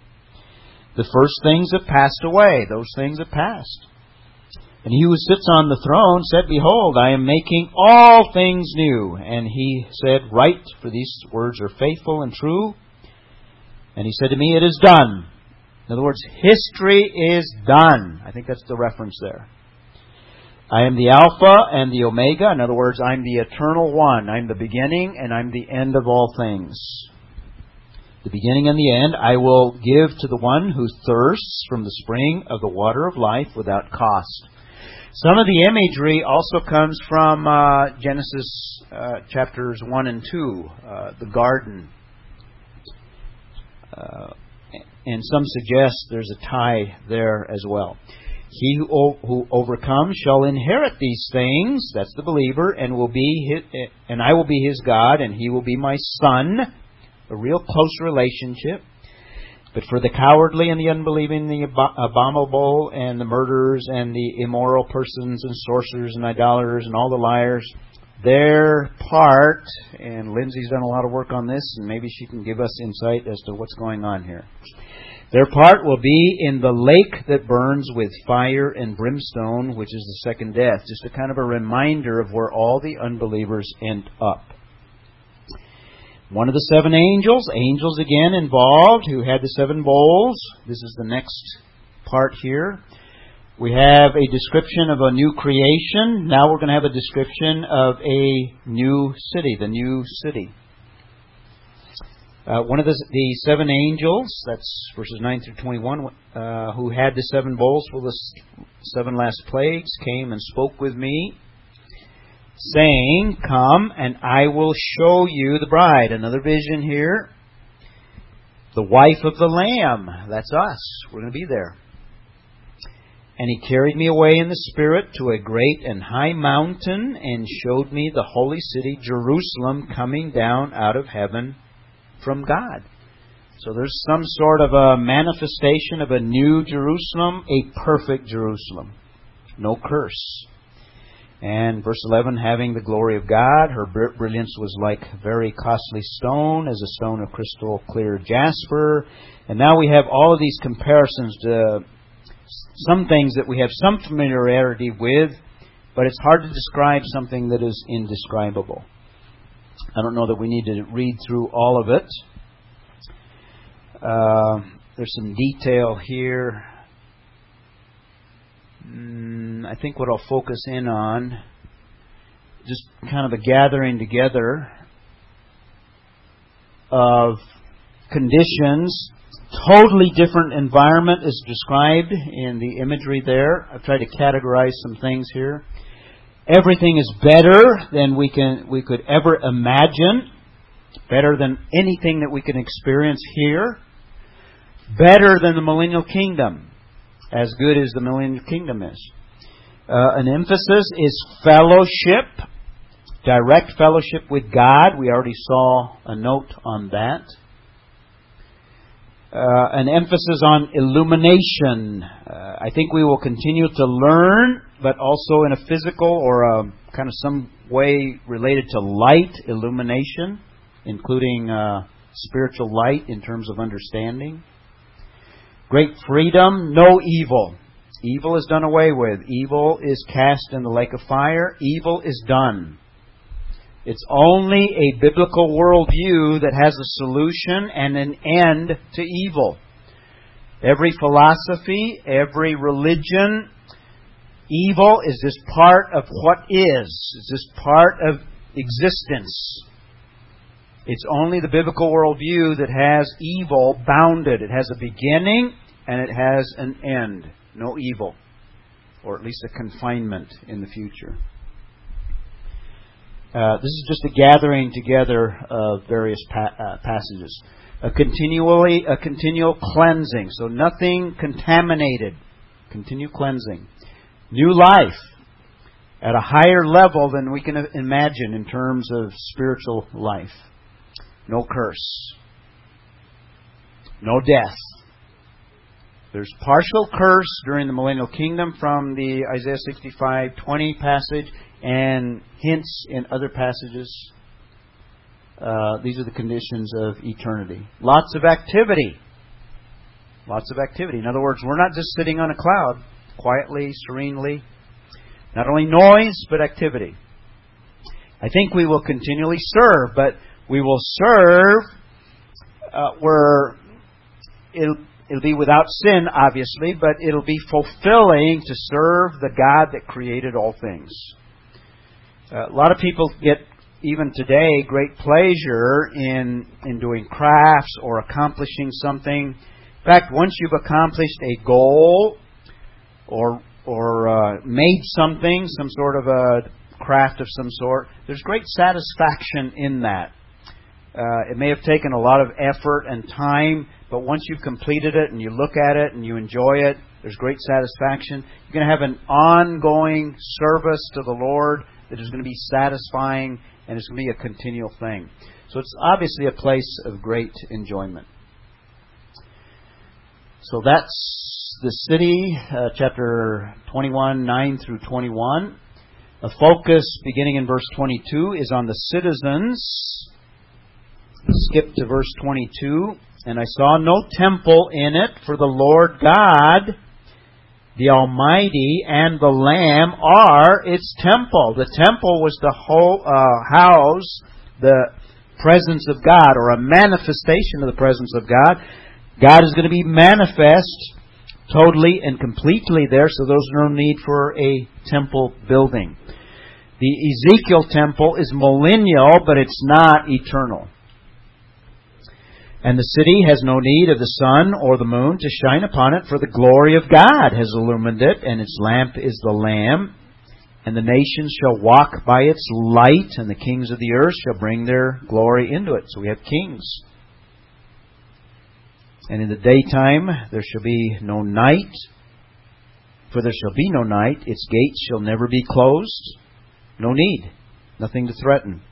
[SPEAKER 1] The first things have passed away. Those things have passed. And he who sits on the throne said, Behold, I am making all things new. And he said, Write, for these words are faithful and true. And he said to me, It is done. In other words, history is done. I think that's the reference there. I am the Alpha and the Omega. In other words, I'm the eternal one. I'm the beginning and I'm the end of all things. The beginning and the end I will give to the one who thirsts from the spring of the water of life without cost. Some of the imagery also comes from uh, Genesis uh, chapters 1 and 2, uh, the garden. Uh, and some suggest there's a tie there as well. He who, who overcomes shall inherit these things, that's the believer, and will be his, and I will be his God, and he will be my son. A real close relationship. But for the cowardly and the unbelieving, the abominable and the murderers and the immoral persons and sorcerers and idolaters and all the liars, their part, and Lindsay's done a lot of work on this, and maybe she can give us insight as to what's going on here. Their part will be in the lake that burns with fire and brimstone, which is the second death. Just a kind of a reminder of where all the unbelievers end up. One of the seven angels, angels again involved, who had the seven bowls. This is the next part here. We have a description of a new creation. Now we're going to have a description of a new city, the new city. Uh, one of the, the, seven angels, that's verses 9 through 21, uh, who had the seven bowls for the seven last plagues, came and spoke with me saying, Come and I will show you the bride. Another vision here. The wife of the Lamb. That's us. We're going to be there. And he carried me away in the Spirit to a great and high mountain and showed me the holy city, Jerusalem, coming down out of heaven from God. So there's some sort of a manifestation of a new Jerusalem, a perfect Jerusalem. No curse. And verse 11, having the glory of God, her brilliance was like very costly stone, as a stone of crystal clear jasper. And now we have all of these comparisons to some things that we have some familiarity with, but it's hard to describe something that is indescribable. I don't know that we need to read through all of it. Uh, there's some detail here. Mm, I think what I'll focus in on, just kind of a gathering together of conditions. Totally different environment is described in the imagery there. I've tried to categorize some things here. Everything is better than we can we could ever imagine. Better than anything that we can experience here. Better than the millennial kingdom as good as the millennial kingdom is. Uh, an emphasis is fellowship, direct fellowship with God. We already saw a note on that. Uh, an emphasis on illumination. Uh, I think we will continue to learn, but also in a physical or a, kind of some way related to light, illumination, including uh, spiritual light in terms of understanding. Great freedom, no evil. Evil is done away with. Evil is cast in the lake of fire. Evil is done. It's only a biblical worldview that has a solution and an end to evil. Every philosophy, every religion, evil is just part of what is. It's just part of existence. It's only the biblical worldview that has evil bounded. It has a beginning and it has an end. No evil. Or at least a confinement in the future. Uh, this is just a gathering together of various pa- uh, passages. A continually, a continual cleansing. So nothing contaminated. Continue cleansing. New life at a higher level than we can imagine in terms of spiritual life. No curse. No death. There's partial curse during the millennial kingdom from the Isaiah 65:20 passage and hints in other passages. Uh, these are the conditions of eternity. Lots of activity. Lots of activity. In other words, we're not just sitting on a cloud quietly, serenely. Not only noise, but activity. I think we will continually serve, but we will serve uh, where it'll, it'll be without sin, obviously, but it'll be fulfilling to serve the God that created all things. Uh, a lot of people get even today great pleasure in in doing crafts or accomplishing something. In fact, once you've accomplished a goal or or uh, made something, some sort of a craft of some sort, there's great satisfaction in that. Uh, it may have taken a lot of effort and time, but once you've completed it and you look at it and you enjoy it, there's great satisfaction. You're going to have an ongoing service to the Lord that is going to be satisfying and it's going to be a continual thing. So it's obviously a place of great enjoyment. So that's the city, uh, chapter 21, 9 through 21. The focus beginning in verse 22 is on the citizens. Skip to verse 22. And I saw no temple in it, for the Lord God the Almighty and the Lamb are its temple. The temple was the whole uh, house the presence of God or a manifestation of the presence of God. God is going to be manifest totally and completely there, so there's no need for a temple building. The Ezekiel temple is millennial, but it's not eternal. And the city has no need of the sun or the moon to shine upon it, for the glory of God has illumined it, and its lamp is the Lamb. And the nations shall walk by its light, and the kings of the earth shall bring their glory into it. So we have kings. And in the daytime there shall be no night, for there shall be no night. Its gates shall never be closed. No need. Nothing to threaten.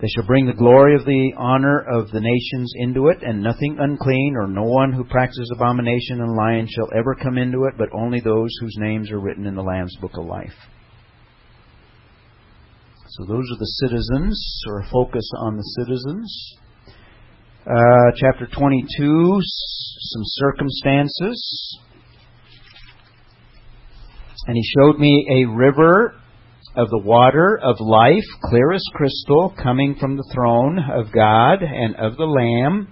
[SPEAKER 1] They shall bring the glory of the honor of the nations into it, and nothing unclean or no one who practices abomination and lying shall ever come into it, but only those whose names are written in the Lamb's book of life. So those are the citizens, or a focus on the citizens. Uh, chapter 22, some circumstances. And he showed me a river of the water of life, clear as crystal, coming from the throne of God and of the Lamb.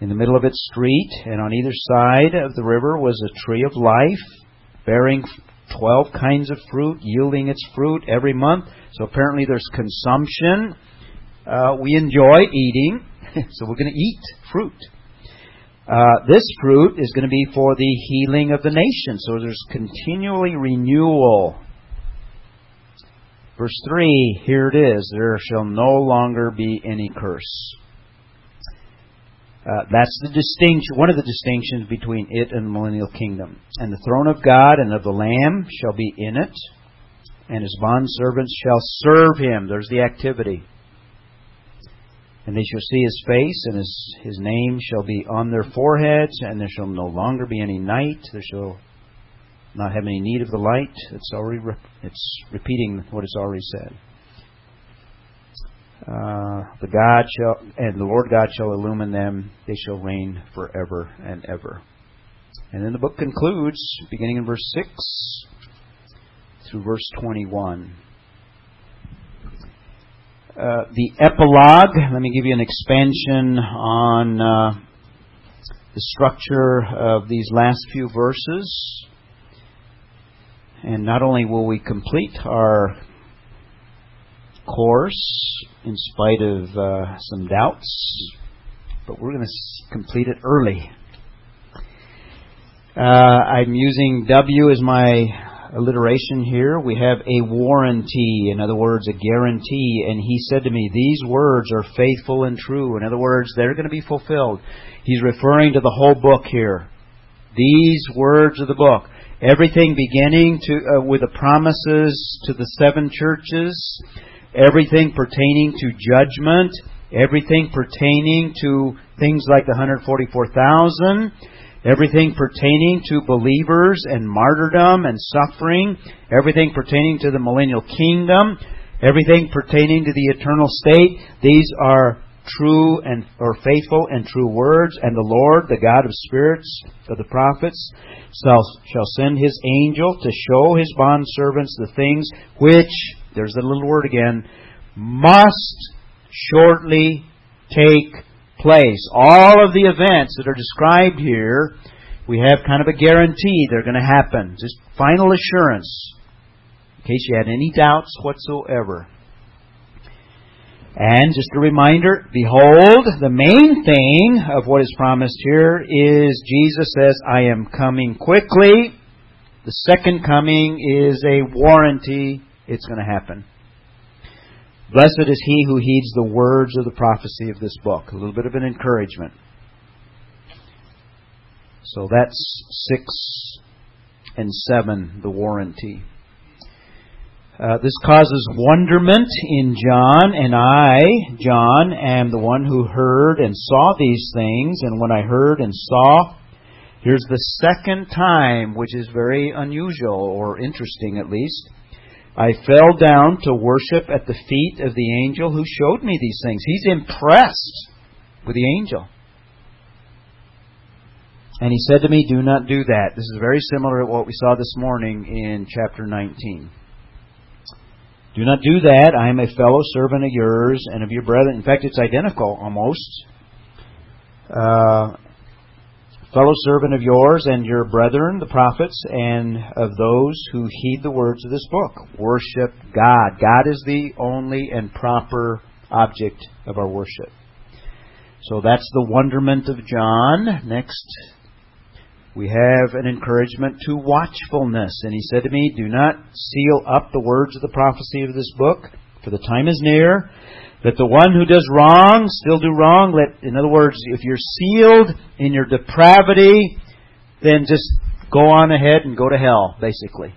[SPEAKER 1] In the middle of its street, and on either side of the river, was a tree of life, bearing twelve kinds of fruit, yielding its fruit every month. So apparently there's consumption. Uh, we enjoy eating, so we're going to eat fruit. Uh, this fruit is going to be for the healing of the nation. So there's continually renewal Verse 3, here it is there shall no longer be any curse. Uh, that's the distinction, one of the distinctions between it and the millennial kingdom. And the throne of God and of the Lamb shall be in it, and his bondservants shall serve him. There's the activity. And they shall see his face, and his, his name shall be on their foreheads, and there shall no longer be any night. There shall not have any need of the light. It's already re- it's repeating what is already said. Uh, the God shall and the Lord God shall illumine them; they shall reign forever and ever. And then the book concludes, beginning in verse six through verse twenty-one. Uh, the epilogue. Let me give you an expansion on uh, the structure of these last few verses. And not only will we complete our course in spite of uh, some doubts, but we're going to complete it early. Uh, I'm using W as my alliteration here. We have a warranty, in other words, a guarantee. And he said to me, These words are faithful and true. In other words, they're going to be fulfilled. He's referring to the whole book here. These words of the book. Everything beginning to, uh, with the promises to the seven churches, everything pertaining to judgment, everything pertaining to things like the 144,000, everything pertaining to believers and martyrdom and suffering, everything pertaining to the millennial kingdom, everything pertaining to the eternal state. These are true and or faithful and true words, and the Lord, the God of spirits of the prophets, shall, shall send his angel to show his bondservants the things which, there's the little word again, must shortly take place. All of the events that are described here, we have kind of a guarantee they're going to happen. Just final assurance. In case you had any doubts whatsoever. And just a reminder, behold, the main thing of what is promised here is Jesus says, I am coming quickly. The second coming is a warranty. It's going to happen. Blessed is he who heeds the words of the prophecy of this book. A little bit of an encouragement. So that's 6 and 7, the warranty. Uh, this causes wonderment in John, and I, John, am the one who heard and saw these things. And when I heard and saw, here's the second time, which is very unusual or interesting at least. I fell down to worship at the feet of the angel who showed me these things. He's impressed with the angel. And he said to me, Do not do that. This is very similar to what we saw this morning in chapter 19. Do not do that. I am a fellow servant of yours and of your brethren. In fact, it's identical almost. Uh, fellow servant of yours and your brethren, the prophets, and of those who heed the words of this book. Worship God. God is the only and proper object of our worship. So that's the wonderment of John. Next, we have an encouragement to watchfulness. And he said to me, Do not seal up the words of the prophecy of this book, for the time is near. Let the one who does wrong still do wrong. Let, in other words, if you're sealed in your depravity, then just go on ahead and go to hell, basically.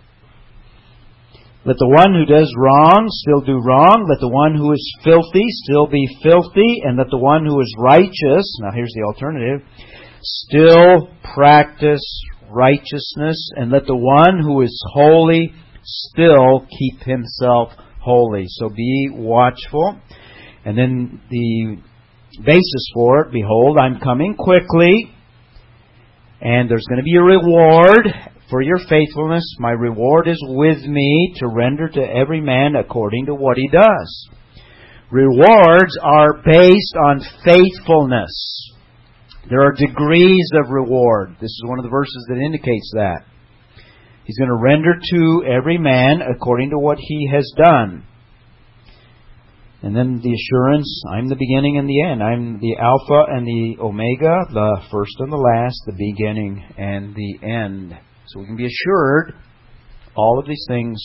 [SPEAKER 1] Let the one who does wrong still do wrong. Let the one who is filthy still be filthy. And let the one who is righteous, now here's the alternative, still practice righteousness. And let the one who is holy still keep himself holy. So be watchful. And then the basis for it, behold, I'm coming quickly, and there's going to be a reward for your faithfulness. My reward is with me to render to every man according to what he does. Rewards are based on faithfulness. There are degrees of reward. This is one of the verses that indicates that. He's going to render to every man according to what he has done. And then the assurance, I'm the beginning and the end. I'm the Alpha and the Omega, the first and the last, the beginning and the end. So we can be assured all of these things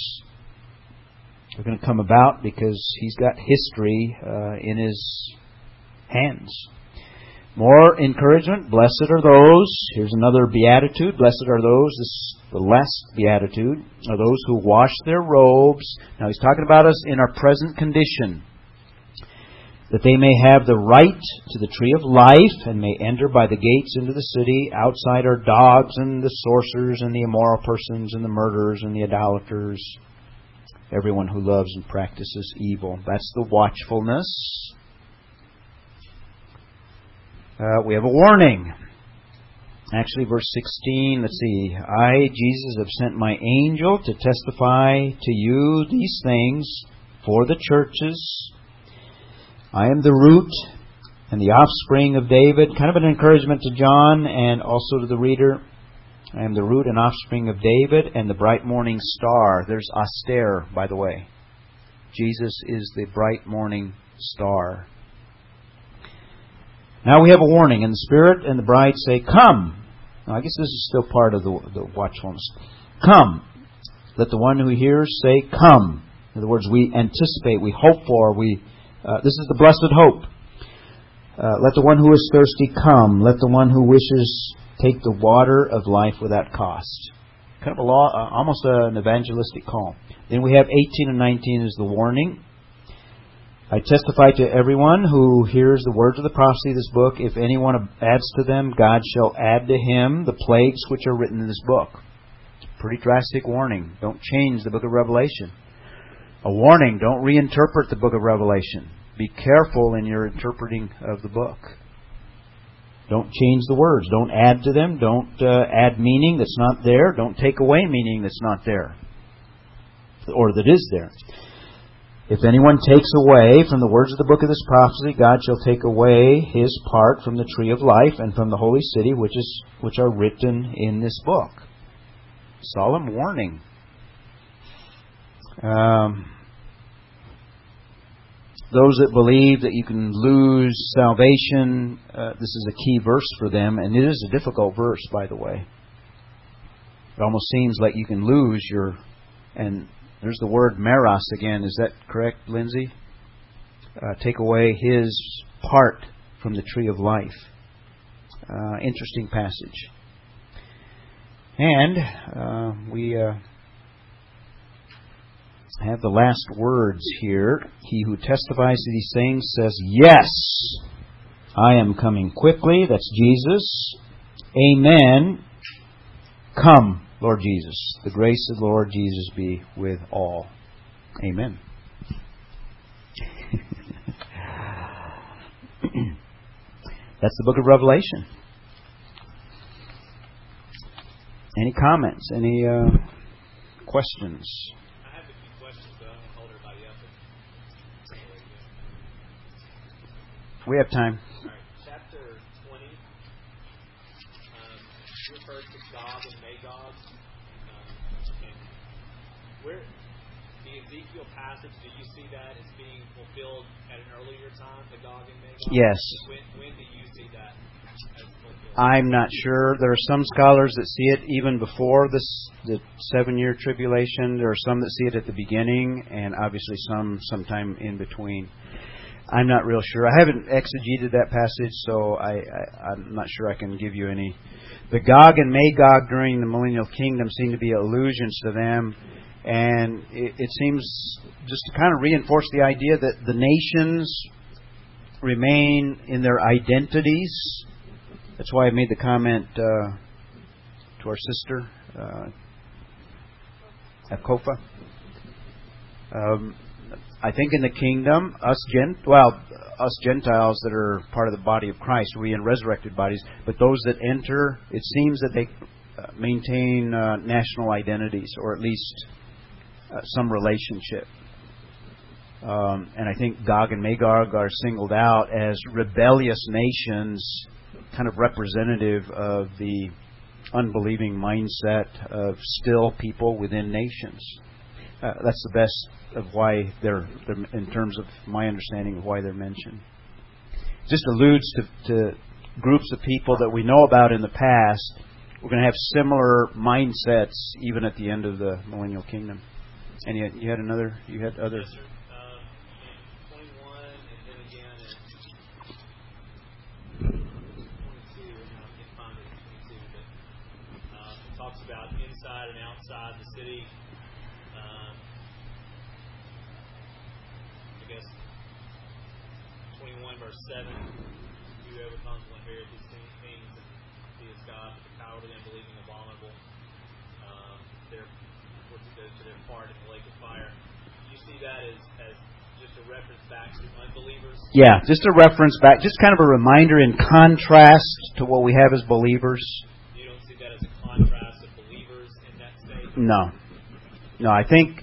[SPEAKER 1] are going to come about because He's got history uh, in His hands. More encouragement. Blessed are those. Here's another beatitude. Blessed are those. This the last beatitude are those who wash their robes. Now he's talking about us in our present condition that they may have the right to the tree of life and may enter by the gates into the city. Outside are dogs and the sorcerers and the immoral persons and the murderers and the idolaters, everyone who loves and practices evil. That's the watchfulness. Uh, we have a warning. Actually, verse 16, let's see. I, Jesus, have sent my angel to testify to you these things for the churches. I am the root and the offspring of David. Kind of an encouragement to John and also to the reader. I am the root and offspring of David and the bright morning star. There's Aster, by the way. Jesus is the bright morning star. Now we have a warning, and the Spirit and the bride say, Come. Now, I guess this is still part of the, the watchfulness. Come. Let the one who hears say, Come. In other words, we anticipate, we hope for, we. Uh, this is the blessed hope. Uh, let the one who is thirsty come. Let the one who wishes take the water of life without cost. Kind of a law, uh, almost an evangelistic call. Then we have 18 and 19 is the warning. I testify to everyone who hears the words of the prophecy of this book. If anyone adds to them, God shall add to him the plagues which are written in this book. Pretty drastic warning. Don't change the book of Revelation. A warning. Don't reinterpret the book of Revelation. Be careful in your interpreting of the book. Don't change the words. Don't add to them. Don't uh, add meaning that's not there. Don't take away meaning that's not there or that is there. If anyone takes away from the words of the book of this prophecy, God shall take away his part from the tree of life and from the holy city which is which are written in this book. Solemn warning. Um, those that believe that you can lose salvation, uh, this is a key verse for them, and it is a difficult verse, by the way. It almost seems like you can lose your, and there's the word meros again. Is that correct, Lindsay? Uh, take away his part from the tree of life. Uh, interesting passage. And uh, we uh, have the last words here. He who testifies to these things says, Yes, I am coming quickly. That's Jesus. Amen. Come, Lord Jesus. The grace of the Lord Jesus be with all. Amen. That's the book of Revelation. Any comments? Any uh, questions? We have time.
[SPEAKER 2] All right, chapter 20 um, refers to Gog and Magog. Um, and where the Ezekiel passage, do you see that as being fulfilled at an earlier time, the Gog and Magog?
[SPEAKER 1] Yes.
[SPEAKER 2] When, when do you see that?
[SPEAKER 1] I'm not sure. There are some scholars that see it even before this, the seven-year tribulation. There are some that see it at the beginning, and obviously some sometime in between. I'm not real sure. I haven't exegeted that passage, so I, I, I'm not sure I can give you any. The Gog and Magog during the millennial kingdom seem to be allusions to them, and it, it seems just to kind of reinforce the idea that the nations remain in their identities. That's why I made the comment uh, to our sister, uh, Akofa. Um, I think in the kingdom, us gent well, us Gentiles that are part of the body of Christ, we in resurrected bodies, but those that enter, it seems that they uh, maintain uh, national identities or at least some relationship. Um, and I think Gog and Magog are singled out as rebellious nations, kind of representative of the unbelieving mindset of still people within nations. Uh, that's the best of why they're, they're, in terms of my understanding of why they're mentioned. Just alludes to, to groups of people that we know about in the past. We're going to have similar mindsets even at the end of the millennial kingdom. And you, you had another. You had other.
[SPEAKER 2] Yes, sir. In 21, and then again in 22, and I can't find it in 22, but it talks about inside and outside the city. Um, I guess 21 verse 7. Whoever comes will inherit these things and he is God, the cowardly, unbelieving, abominable. Um, their, of course, it goes to their part in the lake of fire. Do you see that as, as just a reference back to unbelievers?
[SPEAKER 1] Yeah, just a reference back, just kind of a reminder in contrast to what we have as believers.
[SPEAKER 2] You don't see that as a contrast of believers in that state?
[SPEAKER 1] No. No, I think,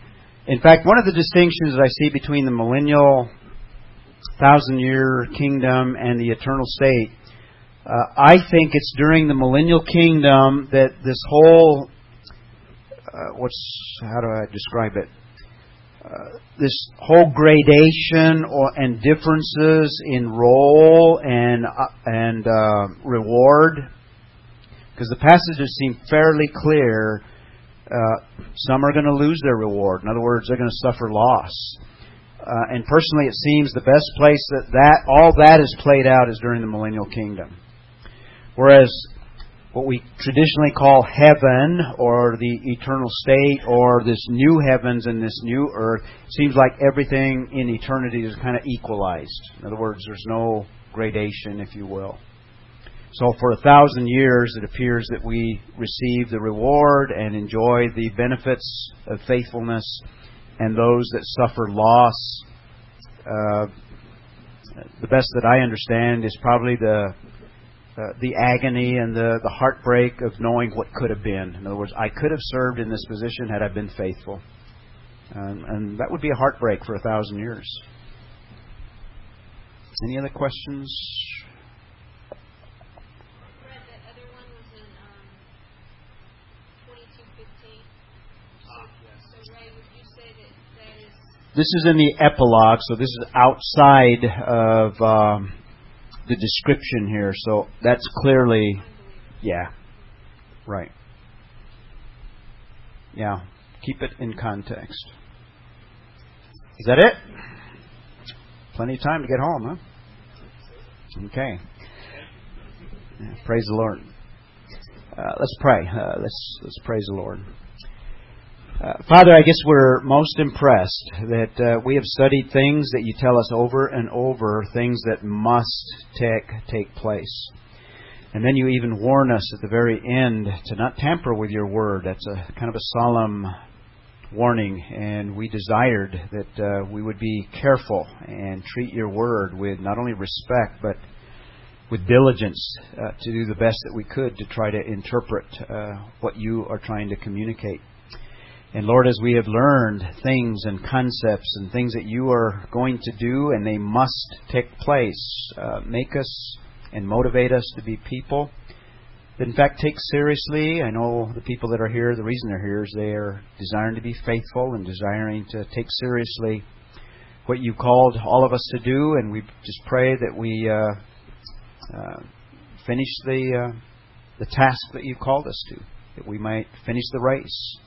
[SPEAKER 1] in fact, one of the distinctions that I see between the millennial thousand year kingdom and the eternal state. Uh, I think it's during the millennial kingdom that this whole what's how do I describe it? Uh, this whole gradation or and differences in role and uh, and uh, reward, because the passages seem fairly clear. Uh, some are going to lose their reward. In other words, they're going to suffer loss. Uh, and personally, it seems the best place that, that all that is played out is during the millennial kingdom. Whereas what we traditionally call heaven or the eternal state or this new heavens and this new earth seems like everything in eternity is kind of equalized. In other words, there's no gradation, if you will. So for a thousand years, it appears that we receive the reward and enjoy the benefits of faithfulness, and those that suffer loss. Uh, the best that I understand is probably the uh, the agony and the, the heartbreak of knowing what could have been. In other words, I could have served in this position had I been faithful. Um, and that would be a heartbreak for a thousand years. Any other questions? This is in the epilogue, so this is outside of um, the description here. So that's clearly, yeah, right. Yeah, keep it in context. Is that it? Plenty of time to get home, huh? Okay. Praise the Lord. Uh, let's pray. Uh, let's let's praise the Lord. Uh, Father, I guess we're most impressed that uh, we have studied things that you tell us over and over, things that must take, take place. And then you even warn us at the very end to not tamper with your word. That's a kind of a solemn warning, and we desired that uh, we would be careful and treat your word with not only respect, but with diligence uh, to do the best that we could to try to interpret uh, what you are trying to communicate. And Lord, as we have learned things and concepts and things that you are going to do and they must take place, uh, make us and motivate us to be people that, in fact, take seriously. I know the people that are here, the reason they're here is they are desiring to be faithful and desiring to take seriously what you called all of us to do. And we just pray that we uh, uh, finish the uh, the task that you called us to, that we might finish the race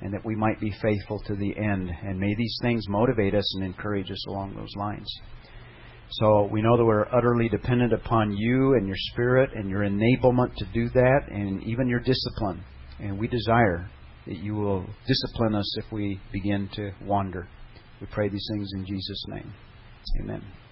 [SPEAKER 1] and that we might be faithful to the end. And may these things motivate us and encourage us along those lines. So we know that we're utterly dependent upon you and your spirit and your enablement to do that and even your discipline. And we desire that you will discipline us if we begin to wander. We pray these things in Jesus' name. Amen.